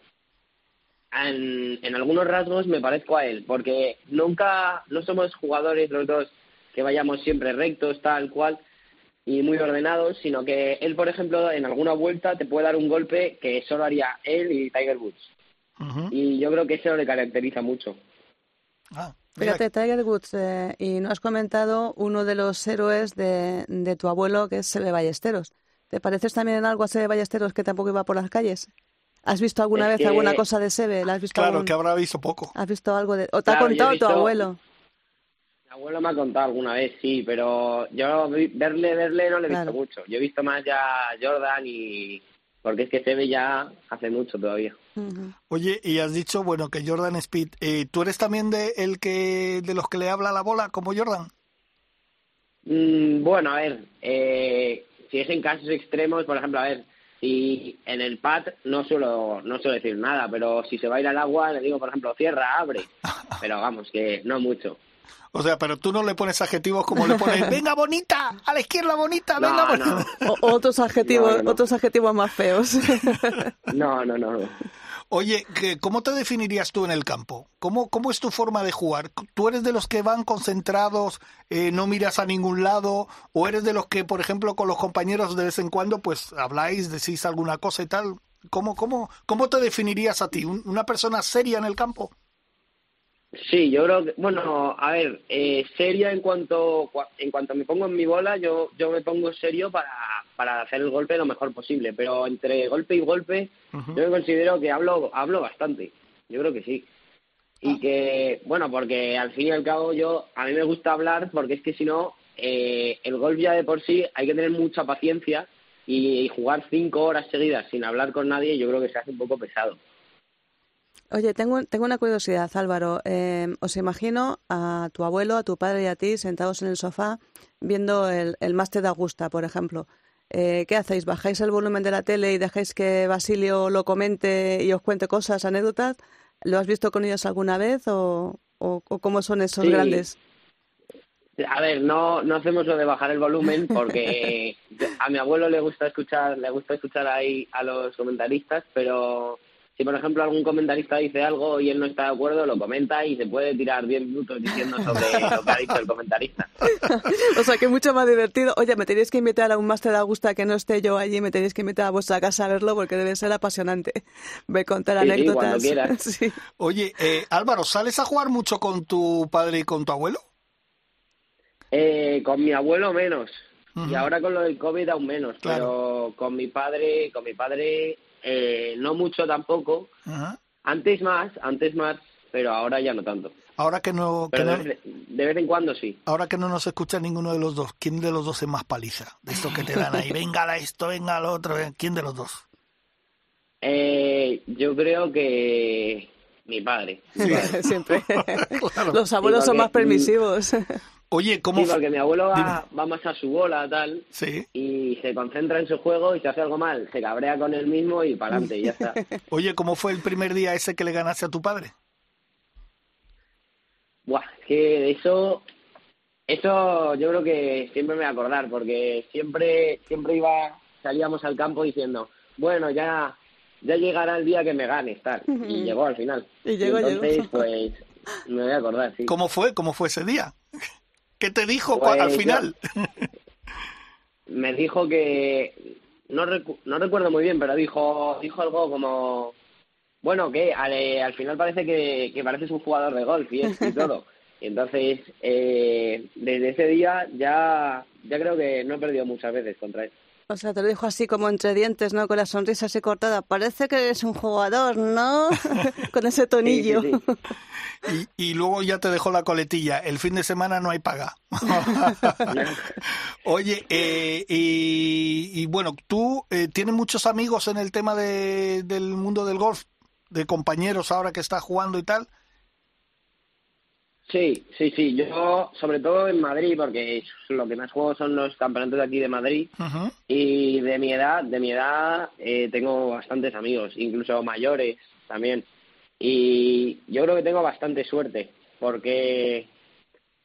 en, en algunos rasgos me parezco a él, porque nunca, no somos jugadores los dos que vayamos siempre rectos, tal cual, y muy ordenados, sino que él, por ejemplo, en alguna vuelta te puede dar un golpe que solo haría él y Tiger Woods. Y yo creo que eso le caracteriza mucho. Ah, Fíjate, Tiger Woods, eh, y no has comentado uno de los héroes de, de tu abuelo, que es Sebe Ballesteros. ¿Te pareces también en algo a Sebe Ballesteros que tampoco iba por las calles? ¿Has visto alguna Es vez que- alguna cosa de Sebe? ¿La has visto claro, algún- que habrá visto poco. ¿Has visto algo de...? ¿O te ha Claro, contado tu abuelo? Mi abuelo me ha contado alguna vez, sí, pero yo verle, verle no le he visto mucho. Yo he visto más ya a Jordan y... Porque es que se ve ya hace mucho todavía. Oye, y has dicho, bueno, que Jordan Speed, eh, ¿tú eres también de el que de los que le habla la bola como Jordan? Mm, bueno, a ver, eh, si es en casos extremos, por ejemplo, a ver, si en el pad no suelo, no suelo decir nada, pero si se va a ir al agua, le digo, por ejemplo, cierra, abre. Pero vamos, que no mucho. O sea, pero tú no le pones adjetivos como le pones, venga bonita, a la izquierda bonita, No, venga no. bonita. O- otros adjetivos, No, no. otros adjetivos más feos. No, no, no. Oye, ¿qué- ¿cómo te definirías tú en el campo? ¿Cómo, ¿Cómo es tu forma de jugar? ¿Tú eres de los que van concentrados, eh, no miras a ningún lado? ¿O eres de los que, por ejemplo, con los compañeros de vez en cuando, pues habláis, decís alguna cosa y tal? ¿Cómo, cómo, cómo te definirías a ti? ¿Un- ¿Una persona seria en el campo? Sí, yo creo que, bueno, a ver, eh, seria en cuanto cua- en cuanto me pongo en mi bola, yo yo me pongo serio para, para hacer el golpe lo mejor posible, pero entre golpe y golpe yo me considero que hablo hablo bastante, yo creo que sí. Y que, bueno, porque al fin y al cabo yo, a mí me gusta hablar porque es que si no, eh, el golf ya de por sí hay que tener mucha paciencia y, jugar cinco horas seguidas sin hablar con nadie yo creo que se hace un poco pesado. Oye, tengo, tengo una curiosidad, Álvaro. Eh, os imagino a tu abuelo, a tu padre y a ti sentados en el sofá viendo el, el máster de Augusta, por ejemplo. Eh, ¿Qué hacéis? ¿Bajáis el volumen de la tele y dejáis que Basilio lo comente y os cuente cosas, anécdotas? ¿Lo has visto con ellos alguna vez o, o- o cómo son esos Sí. grandes? A ver, no, no hacemos lo de bajar el volumen porque a mi abuelo le gusta escuchar, le gusta escuchar ahí a los comentaristas, pero si por ejemplo algún comentarista dice algo y él no está de acuerdo, lo comenta y se puede tirar 10 minutos diciendo sobre lo que ha dicho el comentarista. O sea, que mucho más divertido. Oye, me tenéis que invitar a un máster de Augusta que no esté yo allí, me tenéis que invitar a vuestra casa a verlo porque debe ser apasionante. Ve contar Sí, sí, anécdotas. cuando quieras. Sí. Oye, eh, Álvaro, ¿sales a jugar mucho con tu padre y con tu abuelo? Eh, con mi abuelo menos y ahora con lo del COVID aún menos, Claro. pero con mi padre, con mi padre eh, no mucho tampoco. Ajá. Antes más, antes más, pero ahora ya no tanto. Ahora que no, que Pero no- de, vez- de vez en cuando sí. ahora que no nos escucha ninguno de los dos, ¿quién de los dos es más paliza? De estos que te dan ahí, venga a esto, venga al otro, ¿quién de los dos? Eh, yo creo que mi padre. Mi padre. Siempre. Claro. Los abuelos Sí, son más permisivos. Oye, ¿cómo Sí, porque mi abuelo va, más a su bola, tal, Sí. y se concentra en su juego y si hace algo mal, se cabrea con él mismo y para adelante, y ya está. Oye, ¿cómo fue el primer día ese que le ganaste a tu padre? Buah, es que de eso, eso yo creo que siempre me voy a acordar, porque siempre, siempre iba, salíamos al campo diciendo, bueno, ya, ya llegará el día que me ganes, tal, y llegó al final. Y llegó, entonces, llegó. pues, me voy a acordar, sí. ¿Cómo fue? ¿Cómo fue ese día? ¿Qué te dijo Pues al yo- final? me dijo que no recu- no recuerdo muy bien pero dijo dijo algo como bueno que al, eh, al final parece que, que pareces un jugador de golf y, es- y todo. Y entonces eh, desde ese día ya ya creo que no he perdido muchas veces contra él O sea, te lo dijo así como entre dientes, ¿no? Con la sonrisa así cortada. Parece que eres un jugador, ¿no? Con ese tonillo. Sí, sí, sí. Y, y luego ya te dejó la coletilla. El fin de semana no hay paga. Oye, eh, y, y bueno, tú eh, tienes muchos amigos en el tema de, del mundo del golf, de compañeros ahora que estás jugando y tal. Sí, sí, sí. Yo, sobre todo en Madrid, porque lo que más juego son los campeonatos de aquí de Madrid. Y de mi edad, de mi edad, eh, tengo bastantes amigos, incluso mayores también. Y yo creo que tengo bastante suerte, porque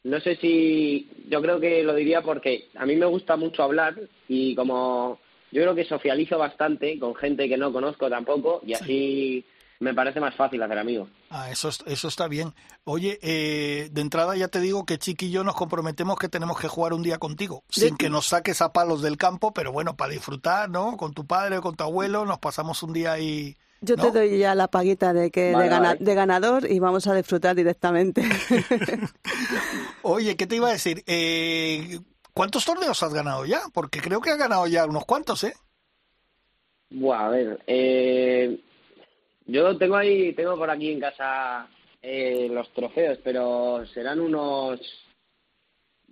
no sé si, yo creo que lo diría porque a mí me gusta mucho hablar y como yo creo que socializo bastante con gente que no conozco tampoco y así me parece más fácil hacer amigos. Ah, eso, es- eso está bien. Oye, eh, de entrada ya te digo que Chiqui y yo nos comprometemos que tenemos que jugar un día contigo, sin que nos saques a palos del campo, pero bueno, para disfrutar, ¿no? Con tu padre o con tu abuelo, nos pasamos un día ahí. Yo ¿no? te doy ya la paguita de que Vale, de, gana- vale. de ganador y vamos a disfrutar directamente. Oye, ¿qué te iba a decir? Eh, ¿Cuántos torneos has ganado ya? Porque creo que has ganado ya unos cuantos, ¿eh? Buah, a ver, eh, yo tengo ahí, tengo por aquí en casa eh, los trofeos, pero serán unos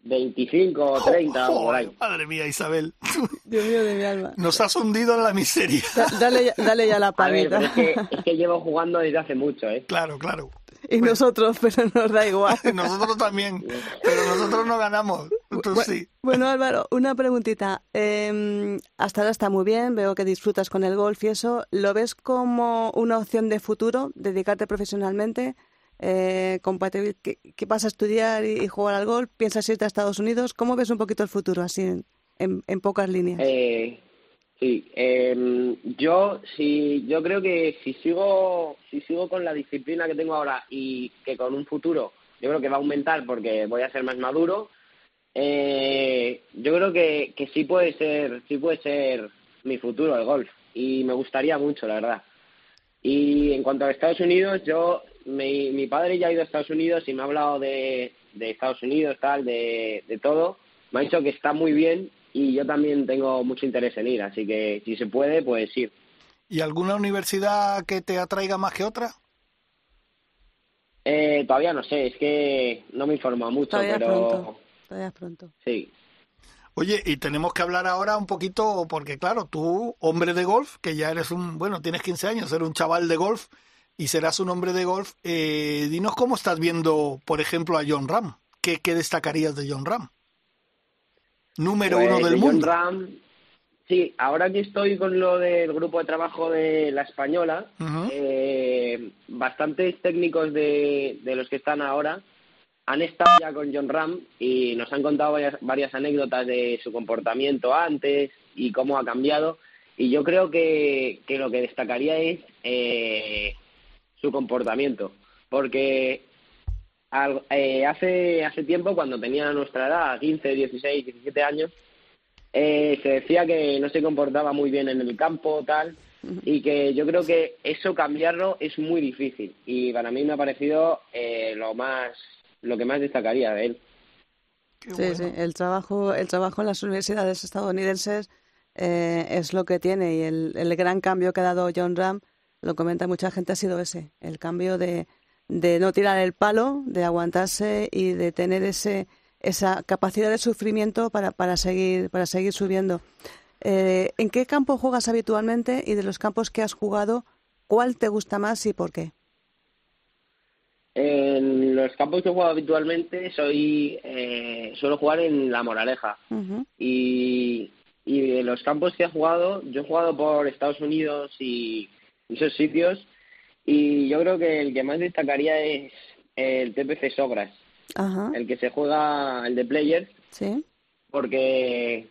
25 o 30 o por ahí. Joder, madre mía, Isabel. Dios mío de mi alma. Nos has hundido en la miseria. Da- dale, ya- dale ya la A ver, paguita. pero es que, es que llevo jugando desde hace mucho, ¿eh? Claro, claro. Y nosotros, pero nos da igual. Nosotros también, pero nosotros no ganamos. Nosotros Bu- sí. Bueno, Álvaro, una preguntita. Eh, hasta ahora está muy bien, veo que disfrutas con el golf y eso. ¿Lo ves como una opción de futuro, dedicarte profesionalmente? Eh, compatibil- ¿qué, qué vas a estudiar y, y jugar al golf? ¿Piensas irte a Estados Unidos? ¿Cómo ves un poquito el futuro, así en, en- en pocas líneas? Eh, sí, em, yo sí, yo creo que si sigo, si sigo con la disciplina que tengo ahora y que con un futuro, yo creo que va a aumentar porque voy a ser más maduro. Eh, yo creo que, que sí puede ser, sí puede ser mi futuro el golf y me gustaría mucho, la verdad. Y en cuanto a Estados Unidos, yo, mi, mi padre ya ha ido a Estados Unidos y me ha hablado de, de Estados Unidos, tal, de, de todo. Me ha dicho que está muy bien y yo también tengo mucho interés en ir, así que si se puede, pues ir. ¿Y alguna universidad que te atraiga más que otra? Eh, todavía no sé, es que no me informa mucho, Todavía pero pronto. Todavía es pronto. sí. Oye, y tenemos que hablar ahora un poquito, porque claro, tú, hombre de golf, que ya eres un, bueno, tienes 15 años, eres un chaval de golf y serás un hombre de golf, eh, dinos cómo estás viendo, por ejemplo, a John Ram. ¿Qué, qué destacarías de John Ram? Número Pues, uno del de John mundo. Ram, sí, ahora que estoy con lo del grupo de trabajo de la española, eh, bastantes técnicos de, de los que están ahora han estado ya con John Ram y nos han contado varias, varias anécdotas de su comportamiento antes y cómo ha cambiado. Y yo creo que, que lo que destacaría es eh, su comportamiento, porque al- eh, hace, hace tiempo, cuando tenía nuestra edad, 15, 16, 17 años, eh, se decía que no se comportaba muy bien en el campo, tal, y que yo creo que eso cambiarlo es muy difícil. Y para mí me ha parecido eh, lo más, lo que más destacaría de él. Qué Sí, bueno. sí, el trabajo, el trabajo en las universidades estadounidenses eh, es lo que tiene y el, el gran cambio que ha dado John Ram, lo comenta mucha gente, ha sido ese, el cambio de, de no tirar el palo, de aguantarse y de tener ese esa capacidad de sufrimiento para, para seguir para seguir subiendo. Eh, ¿En qué campo juegas habitualmente y de los campos que has jugado, cuál te gusta más y por qué? En los campos que juego habitualmente soy eh, suelo jugar en La Moraleja. Y, y de los campos que he jugado, yo he jugado por Estados Unidos y esos sitios y yo creo que el que más destacaría es el TPC Sogras, Ajá, el que se juega, el de Players, sí. porque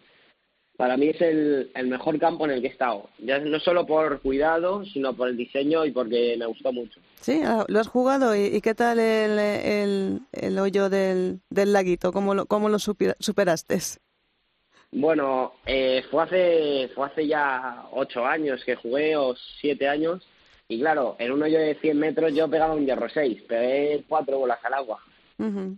para mí es el, el mejor campo en el que he estado, ya no solo por cuidado, sino por el diseño y porque me gustó mucho. Sí, ah, lo has jugado y, y ¿qué tal el, el, el hoyo del, del laguito? ¿Cómo lo, cómo lo superaste? Bueno, eh, fue hace fue hace ya ocho años que jugué, o siete años, y claro, en un hoyo de 100 metros yo pegaba un hierro 6, pegué cuatro bolas al agua.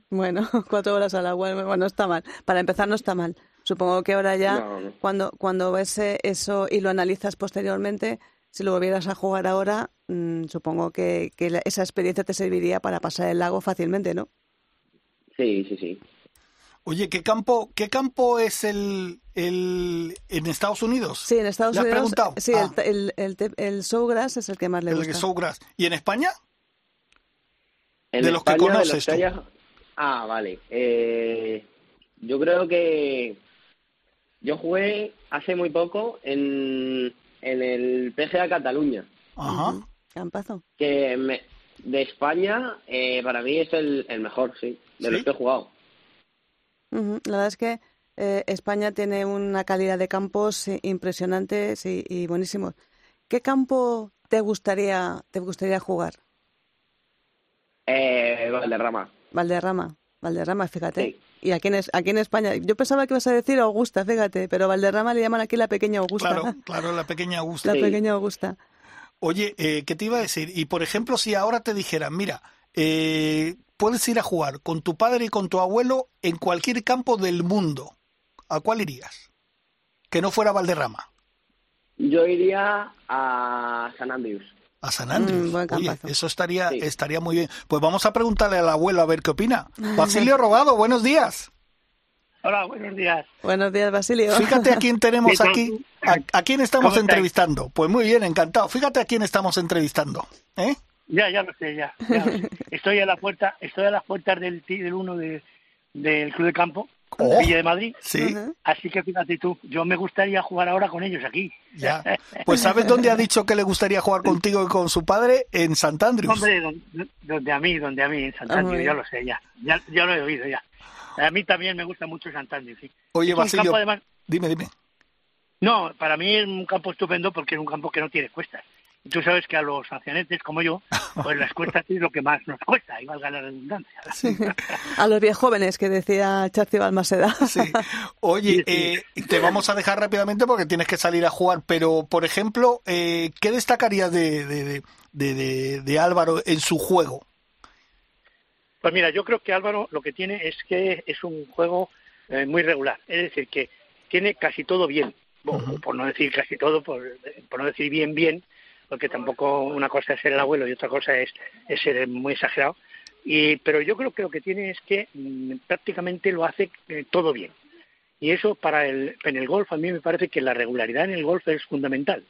Bueno, cuatro horas al agua, bueno, no está mal. Para empezar no está mal. Supongo que ahora ya, No, no. cuando cuando ves eh, eso y lo analizas posteriormente, si lo volvieras a jugar ahora, mm, supongo que, que la- esa experiencia te serviría para pasar el lago fácilmente, ¿no? Sí, sí, sí. Oye, ¿qué campo, qué campo es el, el en Estados Unidos? Sí, en Estados ¿Le has Unidos. preguntado? Sí, Ah. el, el, el, te- el Sawgrass es el que más le el gusta. de Sawgrass. ¿Y en España? En De los que de conoces los que tú. haya- Ah, vale. Eh, yo creo que yo jugué hace muy poco en, en el PGA Cataluña, Ajá. Campazo. que me- de España eh, para mí es el, el mejor, sí, de ¿Sí? los que he jugado. La verdad es que eh, España tiene una calidad de campos eh, impresionantes y, y buenísimos. ¿Qué campo te gustaría te gustaría jugar? Eh, Valderrama. Valderrama, Valderrama, fíjate. Sí. Y aquí en, aquí en España, yo pensaba que ibas a decir Augusta, fíjate, pero Valderrama le llaman aquí la pequeña Augusta. Claro, claro, la pequeña Augusta. La Sí. pequeña Augusta. Oye, eh, ¿qué te iba a decir? Y por ejemplo, si ahora te dijeran, mira, eh, puedes ir a jugar con tu padre y con tu abuelo en cualquier campo del mundo, ¿a cuál irías? Que no fuera Valderrama, Yo iría a San Andrews. A San Andrews. Mm, buen Oye, campazo. eso estaría, Sí. estaría muy bien. Pues vamos a preguntarle al abuelo a ver qué opina. Basilio Rogado, buenos días. Hola, buenos días. Buenos días, Basilio. Fíjate a quién tenemos aquí. ¿A, a quién estamos entrevistando? Pues muy bien, encantado. Fíjate a quién estamos entrevistando. ¿eh? Ya, ya lo sé, ya. ya lo sé. Estoy a la puerta, estoy a las puertas del del uno de, del club de campo Oh, Villa de Madrid. Sí, Así que fíjate tú, yo me gustaría jugar ahora con ellos aquí. ya. Pues ¿sabes dónde ha dicho que le gustaría jugar contigo y con su padre? En Sant Andrews. Hombre, donde, donde a mí, donde a mí, en Santander, Hombre. ya lo sé, ya. ya. Ya lo he oído, ya. A mí también me gusta mucho Santander, sí. Oye, Basilio, además, dime, dime. No, para mí es un campo estupendo porque es un campo que no tiene cuestas. Y tú sabes que a los ancianetes como yo, pues las cuestas es lo que más nos cuesta, y valga la redundancia. A los viejos jóvenes que decía Charci Balmaseda. Sí. Oye, Sí, sí. eh, te vamos a dejar rápidamente porque tienes que salir a jugar, pero por ejemplo, eh, ¿qué destacarías de, de, de, de- de- de Álvaro en su juego? Pues mira, yo creo que Álvaro lo que tiene es que es un juego eh, muy regular. Es decir, que tiene casi todo bien. Por no decir casi todo, por, por no decir bien, bien, porque tampoco una cosa es ser el abuelo y otra cosa es, es ser muy exagerado. Y, pero yo creo que lo que tiene es que mm, prácticamente lo hace eh, todo bien. Y eso para el, en el golf a mí me parece que la regularidad en el golf es fundamental.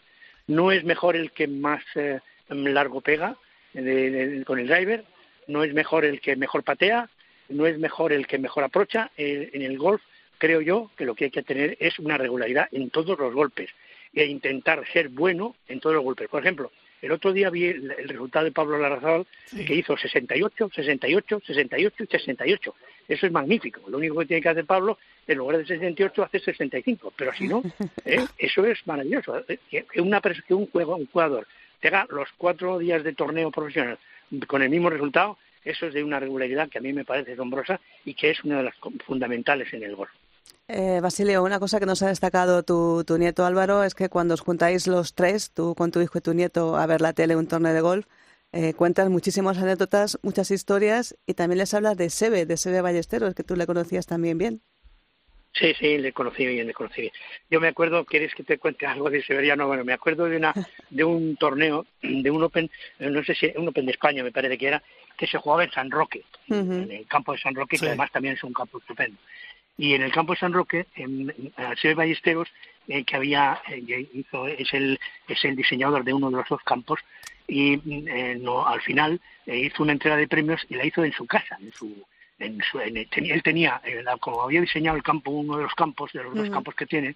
No es mejor el que más eh, largo pega eh, con el driver, no es mejor el que mejor patea, no es mejor el que mejor aprocha. Eh, en el golf creo yo que lo que hay que tener es una regularidad en todos los golpes e intentar ser bueno en todos los golpes. Por ejemplo, el otro día vi el, el resultado de Pablo Larrazabal que hizo 68, 68, 68 y 68. Eso es magnífico. Lo único que tiene que hacer Pablo, en lugar de 68, hace 65. Pero si no, ¿eh? eso es maravilloso. Eh, Que una, un, juego, un jugador tenga los cuatro días de torneo profesional con el mismo resultado, eso es de una regularidad que a mí me parece asombrosa y que es una de las fundamentales en el golf. Eh, Basilio, una cosa que nos ha destacado tu, tu nieto Álvaro es que cuando os juntáis los tres, tú con tu hijo y tu nieto, a ver la tele, un torneo de golf, eh, cuentas muchísimas anécdotas, muchas historias y también les hablas de Sebe, de Sebe Ballesteros, que tú le conocías también bien. Sí, sí, le conocí bien, le conocí bien. Yo me acuerdo, ¿quieres que te cuente algo de Severiano? Bueno, me acuerdo de una de un torneo, de un Open, eh, no sé si un Open de España me parece que era, que se jugaba en San Roque, en el campo de San Roque, Sí. que además también es un campo estupendo. Y en el campo de San Roque, en, Sebe Ballesteros, eh, que había, eh, hizo, es el es el diseñador de uno de los dos campos, y mm, eh, no, al final eh, hizo una entrega de premios y la hizo en su casa, en su en su- en él tenía, eh, la- como había diseñado el campo, uno de los campos, de los dos campos que tiene,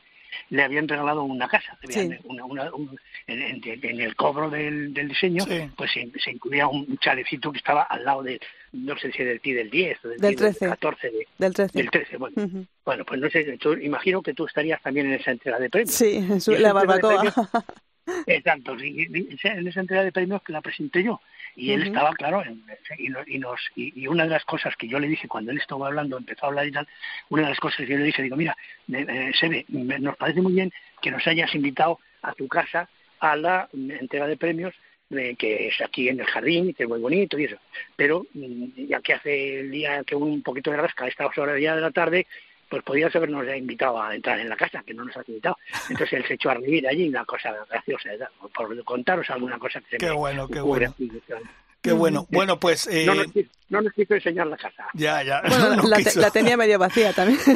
le habían regalado una casa. Sí. una- una- un- en, en- el cobro del, del diseño, Sí. pues se, se incluía un chalecito que estaba al lado de, no sé si del TI del 10 o del, Del TI del 13. 14, de- Del 13. del 13. Bueno, Ujú. bueno, pues no sé, tú- imagino que tú estarías también en esa entrega de premios. Sí, en su- la barbacoa. Y- y- en esa entrega de premios que la presenté yo. Y él estaba, claro, en- y, y nos, y, y una de las cosas que yo le dije cuando él estaba hablando, empezó a hablar y tal, una de las cosas que yo le dije, digo, mira, eh, Sebe, me- nos parece muy bien que nos hayas invitado a tu casa a la entrega de premios, eh, que es aquí en el jardín, que es muy bonito y eso. Pero mm, ya que hace el día que un poquito de rasca, a estas horas ya de la tarde, pues podías habernos ya invitado a entrar en la casa, que no nos has invitado. Entonces él se echó a reír allí, una cosa graciosa, ¿verdad? por contaros alguna cosa que se Qué me bueno, qué bueno. Qué bueno. Bueno, pues eh, No, nos, quiso- no nos quiso enseñar la casa. ya, ya. Bueno, no la, te- la tenía medio vacía también.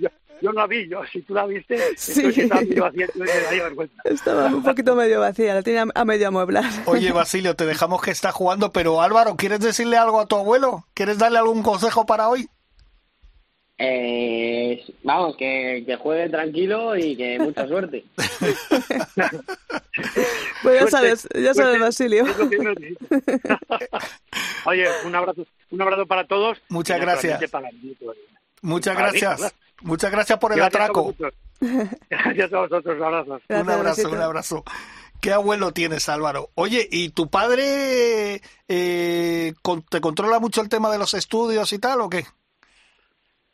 Yo, yo no la vi, yo, si tú la viste, Sí. entonces estaba medio vacía, entonces me daría vergüenza. Estaba un poquito medio vacía, la tenía a medio amueblar. Oye, Basilio, te dejamos que está jugando, pero Álvaro, ¿quieres decirle algo a tu abuelo? ¿Quieres darle algún consejo para hoy? Eh, vamos, que, que juegue tranquilo y que mucha suerte. Pues ya sabes, ya sabes, suerte, Basilio. Oye, un abrazo, un abrazo para todos. Muchas gracias. todavía. Muchas gracias. claro. Muchas gracias por el Gracias atraco. Gracias a vosotros, abrazos. Un abrazo, besito. un abrazo. ¿Qué abuelo tienes, Álvaro? Oye, ¿y tu padre eh, con- te controla mucho el tema de los estudios y tal o qué?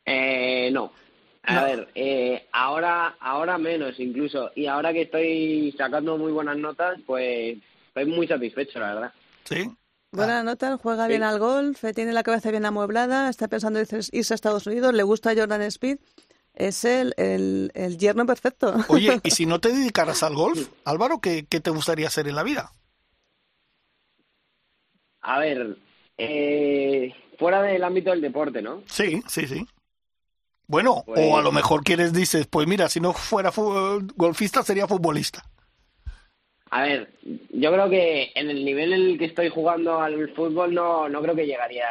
Eh, no. A No. ver, eh, ahora, ahora menos incluso. Y ahora que estoy sacando muy buenas notas, pues estoy muy satisfecho, la verdad. Sí. Buena nota, juega bien al golf, eh, tiene la cabeza bien amueblada, está pensando en irse irse a Estados Unidos, le gusta Jordan Speed. Es el, el, el yerno perfecto. Oye, ¿y si no te dedicaras al golf, Álvaro, qué, qué te gustaría hacer en la vida? A ver, eh, fuera del ámbito del deporte, ¿no? Sí, sí, sí. Bueno, Pues- o a lo mejor quieres, dices, pues mira, si no fuera fu- golfista sería futbolista. A ver, yo creo que en el nivel en el que estoy jugando al fútbol no, no creo que llegaría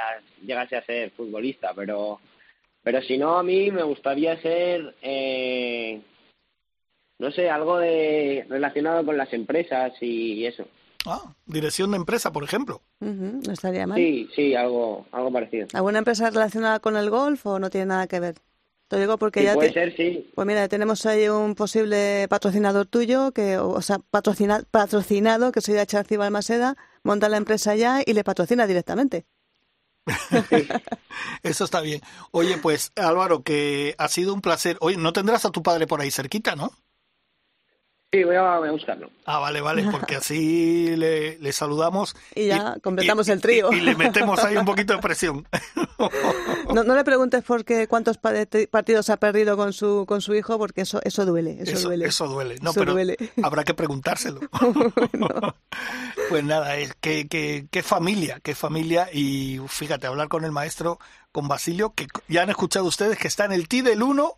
llegase a ser futbolista, pero Pero si no, a mí me gustaría ser, eh, no sé, algo de relacionado con las empresas y eso. Ah, dirección de empresa, por ejemplo. No estaría mal. Sí, sí, algo, algo parecido. ¿Alguna empresa relacionada con el golf o no tiene nada que ver? Te digo porque Sí, ya puede te- ser, sí. Pues mira, tenemos ahí un posible patrocinador tuyo, que, o sea, patrocina- patrocinado, que sería Charci Balmaseda, monta la empresa ya y le patrocina directamente. Eso está bien. Oye, pues Álvaro, que ha sido un placer. Oye, ¿no tendrás a tu padre por ahí cerquita, no? Sí, voy a, voy a buscarlo. Ah, vale, vale, porque así le, le saludamos. Y ya completamos el trío. Y, y le metemos ahí un poquito de presión. No, no le preguntes por qué cuántos pa- partidos ha perdido con su con su hijo, porque eso eso duele, eso, Eso, duele. eso duele. No, Eso pero duele. habrá que preguntárselo. Pues nada, es que, que, qué familia, qué familia. Y fíjate, hablar con el maestro, con Basilio, que ya han escuchado ustedes que está en el T del 1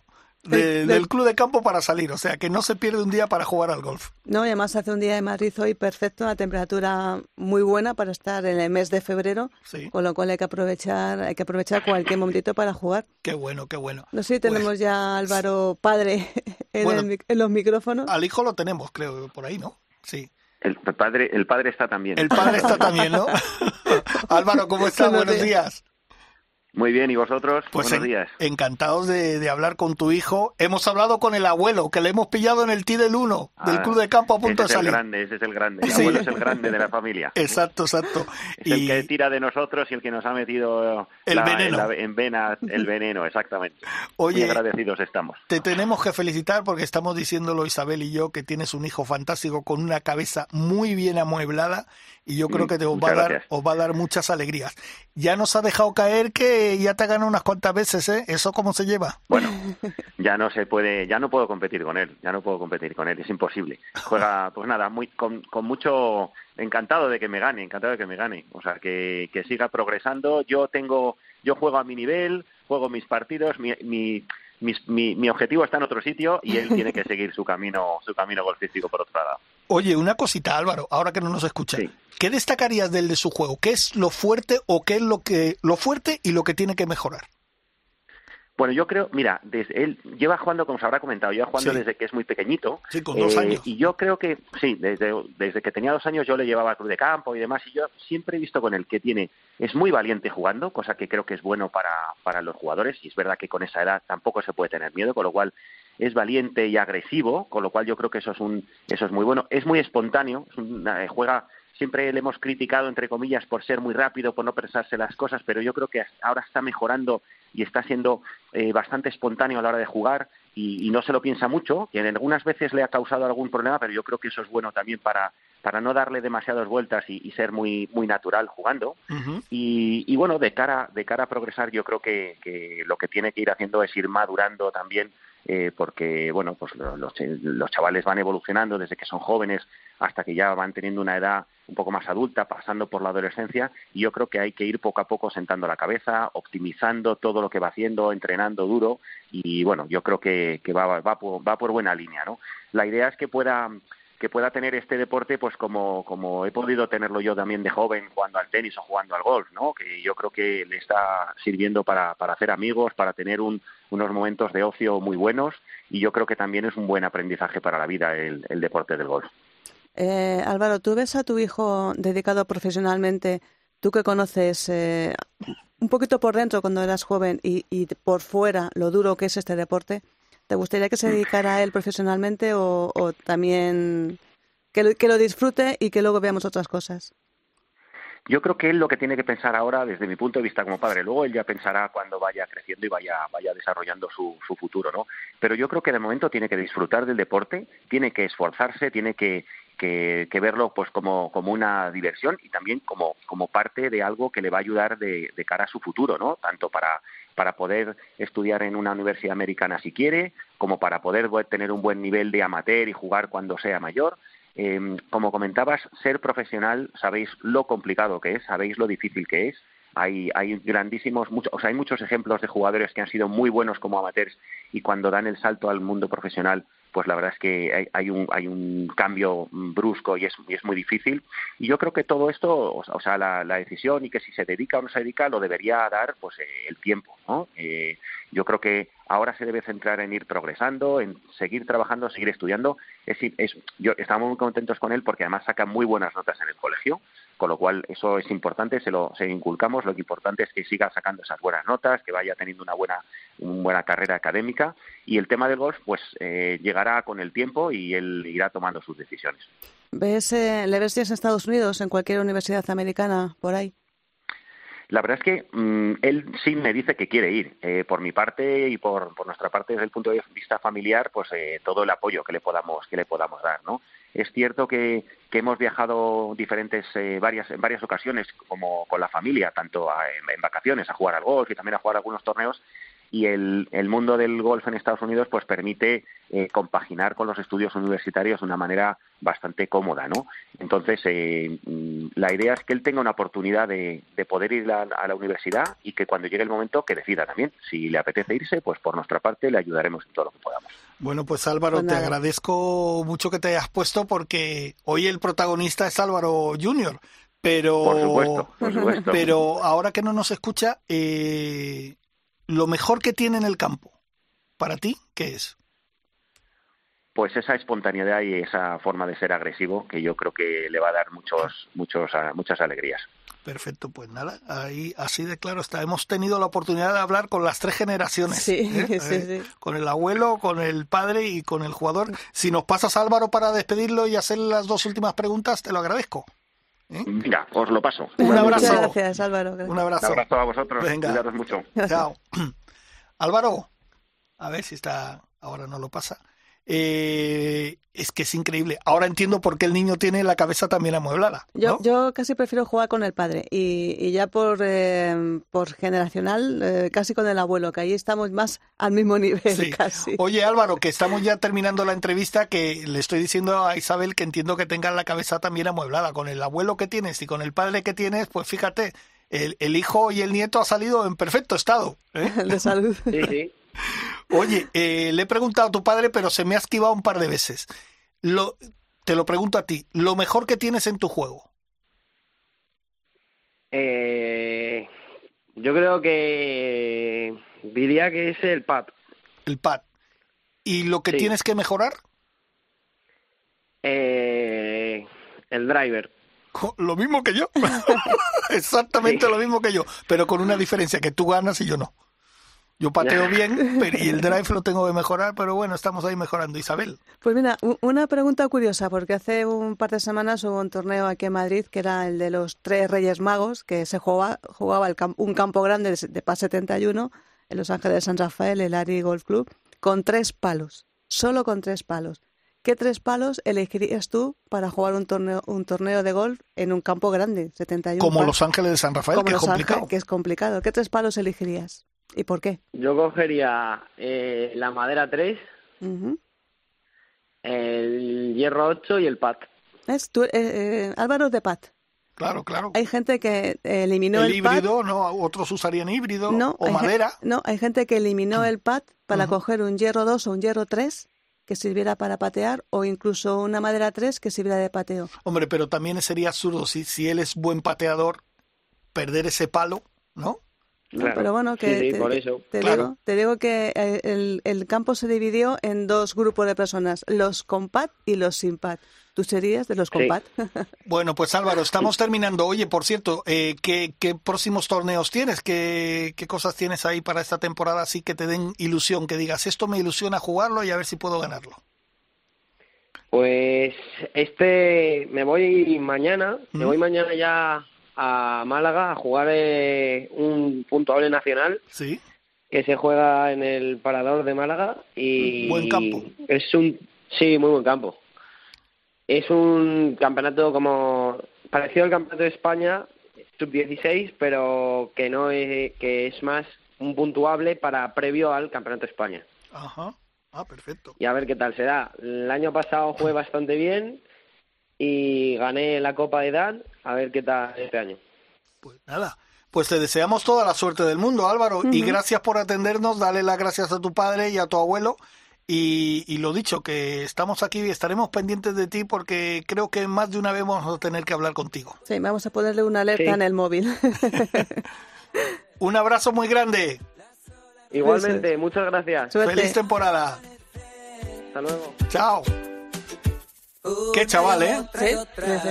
de- Del- del club de campo para salir. O sea, que no se pierde un día para jugar al golf. No, y además hace un día de Madrid hoy perfecto, una temperatura muy buena para estar en el mes de febrero, Sí. con lo cual hay que aprovechar, hay que aprovechar cualquier momentito para jugar. Qué bueno, qué bueno. No sé si Pues, tenemos ya a Álvaro padre en, Bueno. el mic- en los micrófonos. al hijo lo tenemos, creo, por ahí, ¿no? Sí. El padre, el padre está también. El padre está también, ¿no? Álvaro, ¿cómo estás? Buenos días. Muy bien, ¿y vosotros? Pues Buenos en- días. encantados de, de hablar con tu hijo. Hemos hablado con el abuelo, que le hemos pillado en el T del 1, del Ah, club de campo a punto ese de es el salir. grande, ese es el grande. El Sí. abuelo es el grande de la familia. Exacto, exacto. Es el Y que tira de nosotros y el que nos ha metido El la- veneno. la- en venas el veneno, exactamente. Oye, Muy agradecidos estamos. te tenemos que felicitar porque estamos diciéndolo Isabel y yo que tienes un hijo fantástico con una cabeza muy bien amueblada y yo creo Mm, que te os va, a dar, os va a dar muchas alegrías. Ya nos ha dejado caer que ya te ha ganado unas cuantas veces, ¿eh? ¿Eso cómo se lleva? Bueno, ya no se puede, ya no puedo competir con él, ya no puedo competir con él, es imposible. Juega, pues nada, muy, con, con mucho, encantado de que me gane, encantado de que me gane, o sea, que, que siga progresando. Yo tengo, yo juego a mi nivel, juego mis partidos, mi, mi, mis- mi, mi objetivo está en otro sitio y él tiene que seguir su camino, su camino golfístico por otro lado. Oye, una cosita, Álvaro, ahora que no nos escucha. Sí. ¿Qué destacarías del de su juego? ¿Qué es lo fuerte o qué es lo que lo fuerte y lo que tiene que mejorar? Bueno, yo creo, mira, desde él lleva jugando, como se habrá comentado, lleva jugando Sí. desde que es muy pequeñito. Sí, con dos Eh, años. Y yo creo que, sí, desde, desde que tenía dos años yo le llevaba a club de campo y demás, y yo siempre he visto con él que tiene, es muy valiente jugando, cosa que creo que es bueno para, para los jugadores, y es verdad que con esa edad tampoco se puede tener miedo, con lo cual es valiente y agresivo, con lo cual yo creo que eso es un, eso es muy bueno. Es muy espontáneo, es una- eh, juega, siempre le hemos criticado entre comillas por ser muy rápido, por no pensarse las cosas, pero yo creo que ahora está mejorando y está siendo eh, bastante espontáneo a la hora de jugar y, y no se lo piensa mucho, que en algunas veces le ha causado algún problema, pero yo creo que eso es bueno también para, para no darle demasiadas vueltas y, y ser muy, muy natural jugando. Y, y bueno, de cara, de cara a progresar, yo creo que, que lo que tiene que ir haciendo es ir madurando también, eh, porque bueno, pues lo- los, los chavales van evolucionando desde que son jóvenes hasta que ya van teniendo una edad un poco más adulta, pasando por la adolescencia, y yo creo que hay que ir poco a poco sentando la cabeza, optimizando todo lo que va haciendo, entrenando duro, y bueno, yo creo que, que va, va, por, va por buena línea, ¿no? La idea es que pueda que pueda tener este deporte pues como, como he podido tenerlo yo también de joven jugando al tenis o jugando al golf, ¿no? Que yo creo que le está sirviendo para, para hacer amigos, para tener un, unos momentos de ocio muy buenos y yo creo que también es un buen aprendizaje para la vida el, el deporte del golf. Eh, Álvaro, ¿tú ves a tu hijo dedicado profesionalmente, tú que conoces eh, un poquito por dentro cuando eras joven y, y por fuera lo duro que es este deporte? ¿Te gustaría que se dedicara a él profesionalmente o, o también que lo, que lo disfrute y que luego veamos otras cosas? Yo creo que él lo que tiene que pensar ahora, desde mi punto de vista como padre, luego él ya pensará cuando vaya creciendo y vaya, vaya desarrollando su, su futuro, ¿no? Pero yo creo que de momento tiene que disfrutar del deporte, tiene que esforzarse, tiene que, que, que verlo pues como, como una diversión y también como, como parte de algo que le va a ayudar de, de cara a su futuro, ¿no? Tanto para, para poder estudiar en una universidad americana si quiere, como para poder tener un buen nivel de amateur y jugar cuando sea mayor. Eh, como comentabas, ser profesional, sabéis lo complicado que es, sabéis lo difícil que es. Hay, hay grandísimos, mucho, o sea, hay muchos ejemplos de jugadores que han sido muy buenos como amateurs y cuando dan el salto al mundo profesional, pues la verdad es que hay, hay un, hay un cambio brusco y es, muy difícil. Y yo creo que todo esto, o, sea, la, la, decisión y que si se dedica o no se dedica, lo debería dar pues eh, el tiempo, ¿no? Eh, yo creo que ahora se debe centrar en ir progresando, en seguir trabajando, seguir estudiando. Es, es, yo, estamos muy contentos con él porque además saca muy buenas notas en el colegio, con lo cual eso es importante, se lo se inculcamos. Lo que importante es que siga sacando esas buenas notas, que vaya teniendo una buena, una buena carrera académica y el tema del golf pues eh, llegará con el tiempo y él irá tomando sus decisiones. ¿Ves, eh, ¿Le ves en Estados Unidos, en cualquier universidad americana, por ahí? La verdad es que mmm, él sí me dice que quiere ir. Eh, por mi parte y por, por, nuestra parte, desde el punto de vista familiar, pues eh, todo el apoyo que le podamos que le podamos dar, ¿no? Es cierto que, que hemos viajado diferentes eh, varias en varias ocasiones como con la familia, tanto a, en, en, vacaciones a jugar al golf y también a jugar algunos torneos y el, el mundo del golf en Estados Unidos pues permite eh, compaginar con los estudios universitarios de una manera bastante cómoda, ¿no? Entonces, eh, la idea es que él tenga una oportunidad de, de poder ir a, a, la universidad y que cuando llegue el momento que decida también. Si le apetece irse, pues por nuestra parte le ayudaremos en todo lo que podamos. Bueno, pues Álvaro, pues te agradezco mucho que te hayas puesto porque hoy el protagonista es Álvaro Junior. Pero, por supuesto, por supuesto. pero ahora que no nos escucha, eh, lo mejor que tiene en el campo, para ti, ¿qué es? Pues esa espontaneidad y esa forma de ser agresivo que yo creo que le va a dar muchos, muchos, muchas alegrías. Perfecto, pues nada, ahí así de claro está. Hemos tenido la oportunidad de hablar con las tres generaciones. Sí, ¿eh? sí, eh, sí. Con el abuelo, con el padre y con el jugador. Si nos pasas Álvaro para despedirlo y hacer las dos últimas preguntas, te lo agradezco. ¿Eh? Mira, os lo paso. Un abrazo. Muchas gracias, Álvaro. Gracias. Un abrazo. Un abrazo a vosotros. Venga. Cuidaros mucho. Chao. Álvaro, a ver si está, ahora no lo pasa. Eh, es que es increíble. Ahora entiendo por qué el niño tiene la cabeza también amueblada. ¿no? Yo, yo casi prefiero jugar con el padre y, y ya por, eh, por generacional, eh, casi con el abuelo, que ahí estamos más al mismo nivel Sí. casi. Oye Álvaro, que estamos ya terminando la entrevista, que le estoy diciendo a Isabel que entiendo que tengas la cabeza también amueblada. Con el abuelo que tienes y con el padre que tienes, pues fíjate, el, el hijo y el nieto ha salido en perfecto estado. ¿eh? De salud. Sí, sí. Oye, eh, le he preguntado a tu padre, pero se me ha esquivado un par de veces. Lo, te lo pregunto a ti, lo mejor que tienes en tu juego. Eh, yo creo que diría que es el pad. El pad. ¿Y lo que Sí. tienes que mejorar? Eh, el driver. Lo mismo que yo. Exactamente Sí. lo mismo que yo. Pero con una diferencia, que tú ganas y yo no. Yo pateo bien pero, y el drive lo tengo que mejorar, pero bueno, estamos ahí mejorando. Isabel. Pues mira, una pregunta curiosa, porque hace un par de semanas hubo un torneo aquí en Madrid que era el de los tres Reyes Magos, que se jugaba, jugaba el un campo grande de, de PAS 71 en Los Ángeles de San Rafael, el Ari Golf Club, con tres palos, solo con tres palos. ¿Qué tres palos elegirías tú para jugar un torneo, un torneo de golf en un campo grande, 71 Como palos? Los Ángeles de San Rafael, Como que es complicado. que es complicado. ¿Qué tres palos elegirías? ¿Y por qué? Yo cogería eh, la madera 3, Ujú. el hierro 8 y el pad. ¿Ves? Tú, eh, eh, Álvaro de Pat. Claro, claro. Hay gente que eliminó el el, pad. híbrido, no, otros usarían híbrido No, o madera. no, hay gente que eliminó el pad para coger un hierro 2 o un hierro 3 que sirviera para patear o incluso una madera 3 que sirviera de pateo. Hombre, pero también sería absurdo si, si él es buen pateador, perder ese palo, ¿no? Pero bueno, que Sí, sí, te, por eso. te Claro. digo, te digo que eh, el, el campo se dividió en dos grupos de personas, los con pad y los sin pad. ¿Tú serías de los Sí. pad? Bueno, pues Álvaro, estamos terminando. Oye, por cierto, eh, ¿qué, qué próximos torneos tienes? ¿Qué, ¿Qué cosas tienes ahí para esta temporada así que te den ilusión? Que digas, esto me ilusiona jugarlo y a ver si puedo ganarlo. Pues este, me voy mañana, me ¿Mm? voy mañana ya a Málaga a jugar eh, un puntuable nacional Sí. que se juega en el Parador de Málaga y Buen campo. es un sí muy buen campo es un campeonato como parecido al campeonato de España sub 16 pero que no es que es más un puntuable para previo al campeonato de España Ajá. Ah, perfecto. y a ver qué tal se da el año pasado jugué bastante bien y gané la Copa de Dan a ver qué tal este año Pues nada. Pues te deseamos toda la suerte del mundo, Álvaro. Y gracias por atendernos. Dale las gracias a tu padre y a tu abuelo. Y, y lo dicho, que estamos aquí y estaremos pendientes de ti porque creo que más de una vez vamos a tener que hablar contigo. Sí, vamos a ponerle una alerta Sí. en el móvil. Un abrazo muy grande. Igualmente, muchas gracias. Suerte. Feliz temporada. Hasta luego. Chao. Qué chaval, ¿eh? Sí, sí, sí.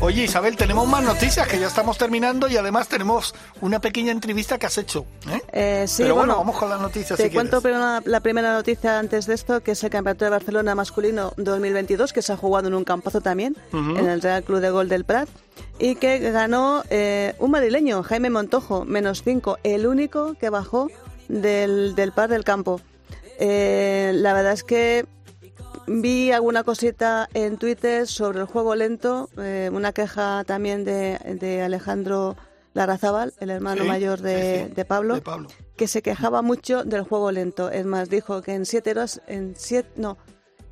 Oye, Isabel, tenemos más noticias que ya estamos terminando y además tenemos una pequeña entrevista que has hecho. ¿eh? Eh, sí, Pero bueno, bueno, vamos con las noticias Te si cuento primero la, primera noticia antes de esto, que es el Campeonato de Barcelona masculino 2022, que se ha jugado en un campazo también, en el Real Club de Gol del Prat, y que ganó eh, un madrileño, Jaime Montojo, menos 5, el único que bajó del, del par del campo. Eh, la verdad es que vi alguna cosita en Twitter sobre el juego lento, eh, una queja también de, de Alejandro Larrazábal, el hermano Sí, mayor de, sí, de Pablo de Pablo. que se quejaba mucho del juego lento. Es más, dijo que en siete horas, en siete, no,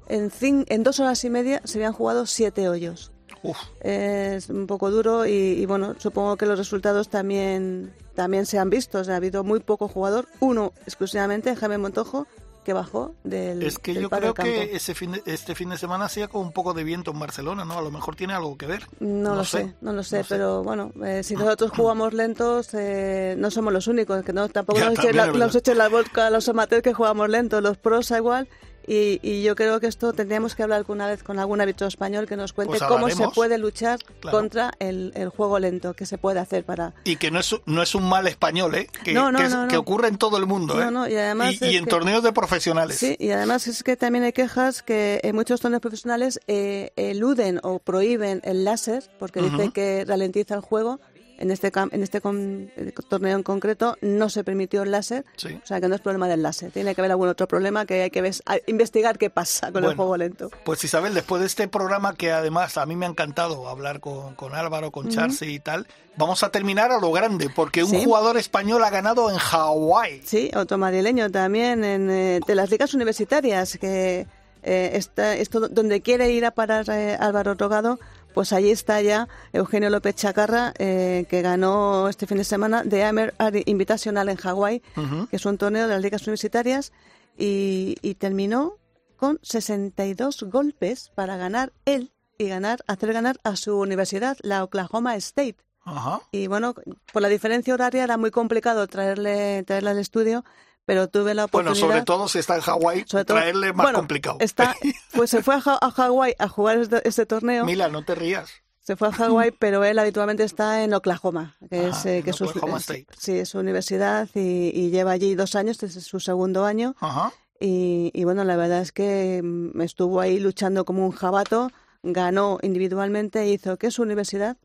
en, cin- en dos horas y media se habían jugado siete hoyos. Uf, Es un poco duro y, y, bueno, supongo que los resultados también, también se han visto. O sea, ha habido muy poco jugador, uno exclusivamente, Jaime Montojo, que bajó del es que del yo creo que ese fin de- este fin de semana hacía con un poco de viento en Barcelona, ¿no? A lo mejor tiene algo que ver. No, lo sé, no lo sé, no sé. pero bueno, eh, si nosotros jugamos lentos, eh, no somos los únicos, que no tampoco Ya, nos echen la, nos echen a los amateurs que jugamos lentos, los pros igual, y, y yo creo que esto tendríamos que hablar alguna vez con algún árbitro español que nos cuente Pues cómo se puede luchar Claro. contra el, el juego lento, qué se puede hacer para... Y que no es, no es un mal español, ¿eh? Que, No, no, que, es- no, no. que ocurre en todo el mundo, ¿eh? Y además y, y es en que- torneos de profesionales. Sí, y además es que también hay quejas que en muchos torneos profesionales eh, eluden o prohíben el láser porque dice Ujú. que ralentiza el juego. En este, en este con- eh, torneo en concreto no se permitió el láser, Sí. o sea que no es problema del láser. Tiene que haber algún otro problema que hay que ves- investigar qué pasa con el juego lento. Pues Isabel, después de este programa que además a mí me ha encantado hablar con, con Álvaro, con Charce y tal, vamos a terminar a lo grande, porque un Sí. jugador español ha ganado en Hawái. Sí, otro madrileño también en, eh, de las ligas universitarias, que eh, está, esto donde quiere ir a parar eh, Álvaro Rogado, pues allí está ya Eugenio López Chacarra, eh, que ganó este fin de semana de Amer Invitational en Hawái, que es un torneo de las ligas universitarias, y, y terminó con 62 golpes para ganar él y ganar, hacer ganar a su universidad, la Oklahoma State. Ajá. Y bueno, por la diferencia horaria era muy complicado traerle, traerle al estudio, pero tuve la Bueno, oportunidad. sobre todo si está en Hawái, traerle más bueno, complicado. Está, pues se fue a, a Hawái a jugar este, este torneo. Mila, no te rías. Se fue a Hawái, pero él habitualmente está en Oklahoma, que Ajá, es, eh, en que es su, Oklahoma es- State. sí, es su universidad y, y lleva allí dos años, este es su segundo año. Ajá. Y, y bueno, la verdad es que mm, estuvo ahí luchando como un jabato, ganó individualmente, hizo que su universidad,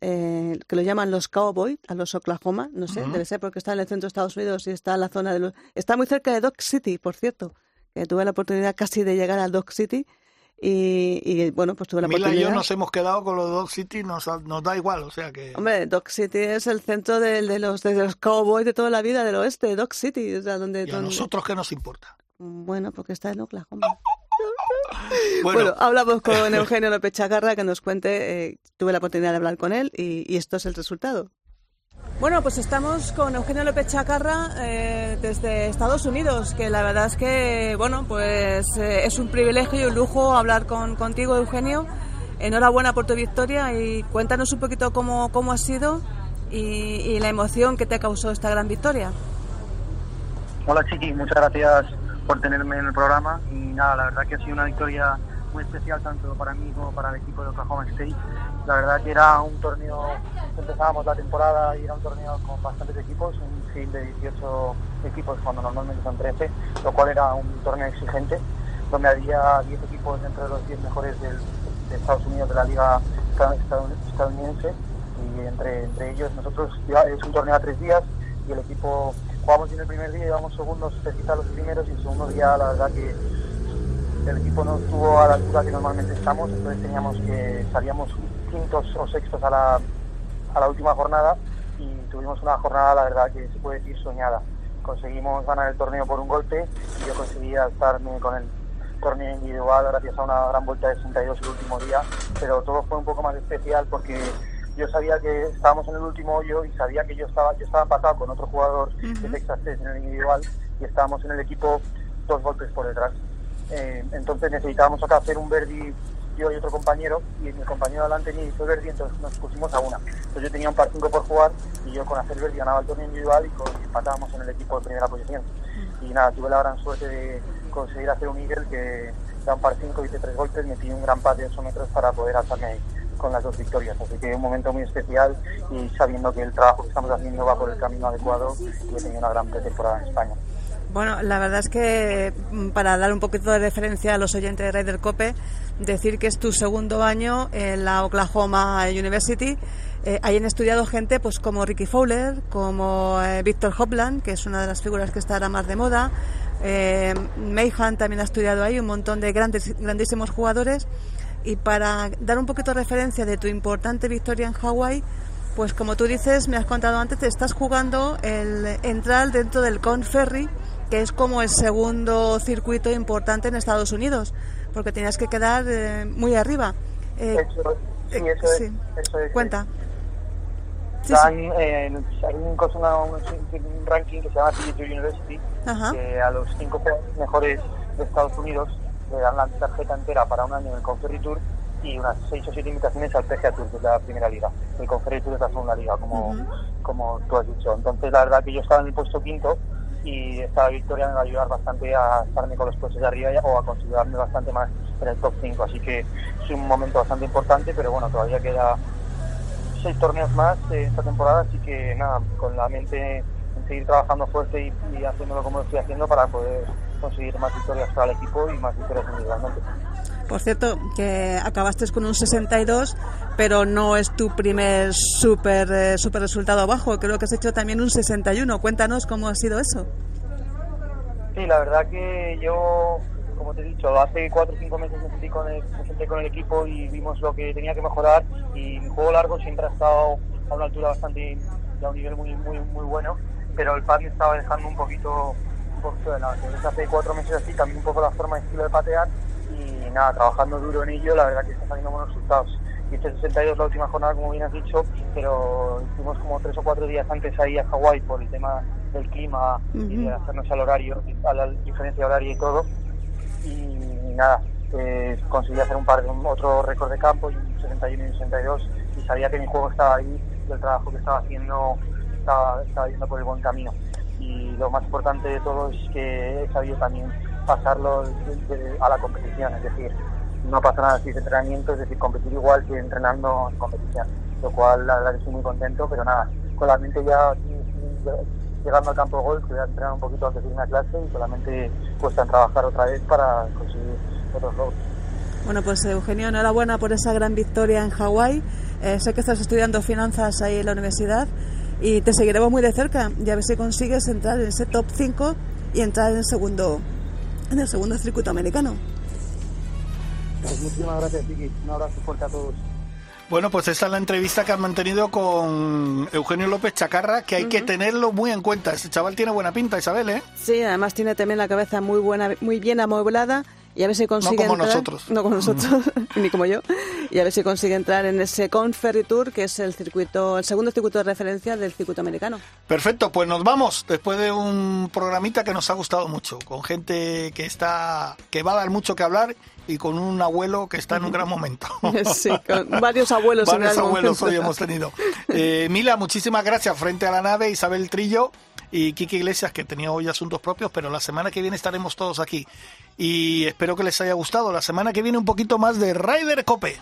eh, que lo llaman los Cowboys, a los Oklahoma, no sé, debe ser porque está en el centro de Estados Unidos y está en la zona de los... Está muy cerca de Dock City, por cierto, que tuve la oportunidad casi de llegar a Dock City y, y, bueno, pues tuve la Mila y oportunidad... yo nos hemos quedado con los Dog City, nos, nos da igual, o sea que... Hombre, Dock City es el centro de, de los, de los cowboys de toda la vida del oeste, Dock City, o sea, donde... ¿Y a donde- nosotros qué nos importa? Bueno, porque está en Oklahoma. Bueno, Bueno, hablamos con Eugenio López Chacarra que nos cuente, eh, tuve la oportunidad de hablar con él y, y esto es el resultado. Bueno, pues estamos con Eugenio López Chacarra eh, desde Estados Unidos, que la verdad es que, bueno, pues eh, es un privilegio y un lujo hablar con, contigo, Eugenio. Enhorabuena por tu victoria y cuéntanos un poquito cómo, cómo ha sido y, y la emoción que te causó esta gran victoria. Hola Chiqui, muchas gracias por tenerme en el programa y nada, la verdad que ha sido una victoria muy especial tanto para mí como para el equipo de Oklahoma State. La verdad que era un torneo, empezábamos la temporada y era un torneo con bastantes equipos, un field de 18 equipos cuando normalmente son 13, lo cual era un torneo exigente, donde había 10 equipos dentro de los 10 mejores del- de Estados Unidos de la liga estadoun- estadounidense y entre, entre ellos nosotros es un torneo a tres días y el equipo jugamos bien el primer día, íbamos segundos cerquita a los primeros y el segundo día la verdad que el equipo no estuvo a la altura que normalmente estamos, entonces teníamos que salíamos quintos o sextos a la, a la última jornada y tuvimos una jornada la verdad que se puede decir soñada. Conseguimos ganar el torneo por un golpe y yo conseguí alzarme con el torneo individual gracias a una gran vuelta de 62 el último día, pero todo fue un poco más especial porque yo sabía que estábamos en el último hoyo y sabía que yo estaba yo estaba empatado con otro jugador de Texas Tech en el individual y estábamos en el equipo dos golpes por detrás Eh, entonces necesitábamos acá hacer un Verdi yo y otro compañero, y mi compañero adelante ni hizo Verdi, entonces nos pusimos a una. Entonces yo tenía un par 5 por jugar, y yo con hacer Verdi ganaba el torneo individual y, con, y empatábamos en el equipo de primera posición. Y nada, tuve la gran suerte de conseguir hacer un Eagle que da un par 5, hice tres golpes, metí un gran pat de 8 metros para poder alzarme con las dos victorias. Así que un momento muy especial y sabiendo que el trabajo que estamos haciendo va por el camino adecuado y he tenido una gran pretemporada en España. Bueno, la verdad es que mm, para dar un poquito de referencia a los oyentes de Ryder Cope, decir que es tu segundo año en la Oklahoma University. Eh, ahí han estudiado gente pues como Ricky Fowler, como eh, Víctor Hopland, que es una de las figuras que está ahora más de moda. Eh, Mayhan también ha estudiado ahí, un montón de grandes, grandísimos jugadores. Y para dar un poquito de referencia de tu importante victoria en Hawái, pues como tú dices, me has contado antes, te estás jugando el entrar dentro del Conferry, que es como el segundo circuito importante en Estados Unidos, porque tenías que quedar eh, muy arriba. Eh, Eso, sí, eh, eso es. sí. Eso es. Cuenta. Sí, Dan, sí. eh, hay un, un, ranking que se llama PGA University, Ajá. que a los cinco mejores de Estados Unidos le dan la tarjeta entera para un año en el Conferry Tour y unas seis o siete invitaciones al PGA Tour, que es la primera liga. El Conferry Tour es la segunda liga, como, como tú has dicho. Entonces, la verdad que yo estaba en el puesto quinto y esta victoria me va a ayudar bastante a estarme con los puestos de arriba o a considerarme bastante más en el top 5. Así que es un momento bastante importante, pero bueno, todavía queda seis torneos más esta temporada, así que nada, con la mente en seguir trabajando fuerte y, y haciéndolo como lo estoy haciendo para poder conseguir más victorias para el equipo y más victorias individualmente. Por cierto, que acabaste con un 62, pero no es tu primer super, eh, super resultado abajo. Creo que has hecho también un 61. Cuéntanos cómo ha sido eso. Sí, la verdad que yo, como te he dicho, hace cuatro o cinco meses me senté con el, me senté con el equipo y vimos lo que tenía que mejorar y mi juego largo siempre ha estado a una altura bastante, a un nivel muy muy muy bueno, pero el me estaba dejando un poquito, un. Entonces hace cuatro meses así cambié un poco la forma y estilo de patear y nada, trabajando duro en ello, la verdad que está saliendo buenos resultados. Hice 62 la última jornada, como bien has dicho, pero hicimos como tres o cuatro días antes ahí a Hawái por el tema del clima y de hacernos al horario, a la diferencia horaria y todo. Y nada, eh, conseguí hacer un par de otro récord de campo, y un 61 y un 62, y sabía que mi juego estaba ahí y el trabajo que estaba haciendo estaba, estaba yendo por el buen camino. Y lo más importante de todo es que he sabido también pasarlo a la competición, es decir, no pasa nada si es entrenamiento, es decir, competir igual que entrenando en competición, lo cual la verdad que estoy muy contento, pero nada, con la mente ya llegando al campo de golf, voy a entrenar un poquito antes de irme a clase y solamente puesta en trabajar otra vez para conseguir otros logros. Bueno, pues Eugenio, enhorabuena por esa gran victoria en Hawái. Eh, sé que estás estudiando finanzas ahí en la universidad y te seguiremos muy de cerca y a ver si consigues entrar en ese top 5 y entrar en el segundo, en el segundo circuito americano. Pues muchísimas gracias, Vicky. Un abrazo fuerte a todos. Bueno, pues esta es la entrevista que han mantenido con Eugenio López Chacarra, que hay que tenerlo muy en cuenta. Ese chaval tiene buena pinta, Isabel, ¿eh? Sí, además tiene también la cabeza muy buena, muy bien amueblada y a ver si consigue como entrar- nosotros. no como nosotros ni como yo y a ver si consigue entrar en ese Conferry Tour que es el circuito, el segundo circuito de referencia del circuito americano. Perfecto, pues nos vamos después de un programita que nos ha gustado mucho, con gente que está que va a dar mucho que hablar y con un abuelo que está en un gran momento. Sí, con varios abuelos Varios el abuelos momento. hoy hemos tenido. Eh, Mila, muchísimas gracias frente a la nave, Isabel Trillo y Kiki Iglesias, que tenía hoy asuntos propios, pero la semana que viene estaremos todos aquí. Y espero que les haya gustado. La semana que viene un poquito más de Ryder Cope.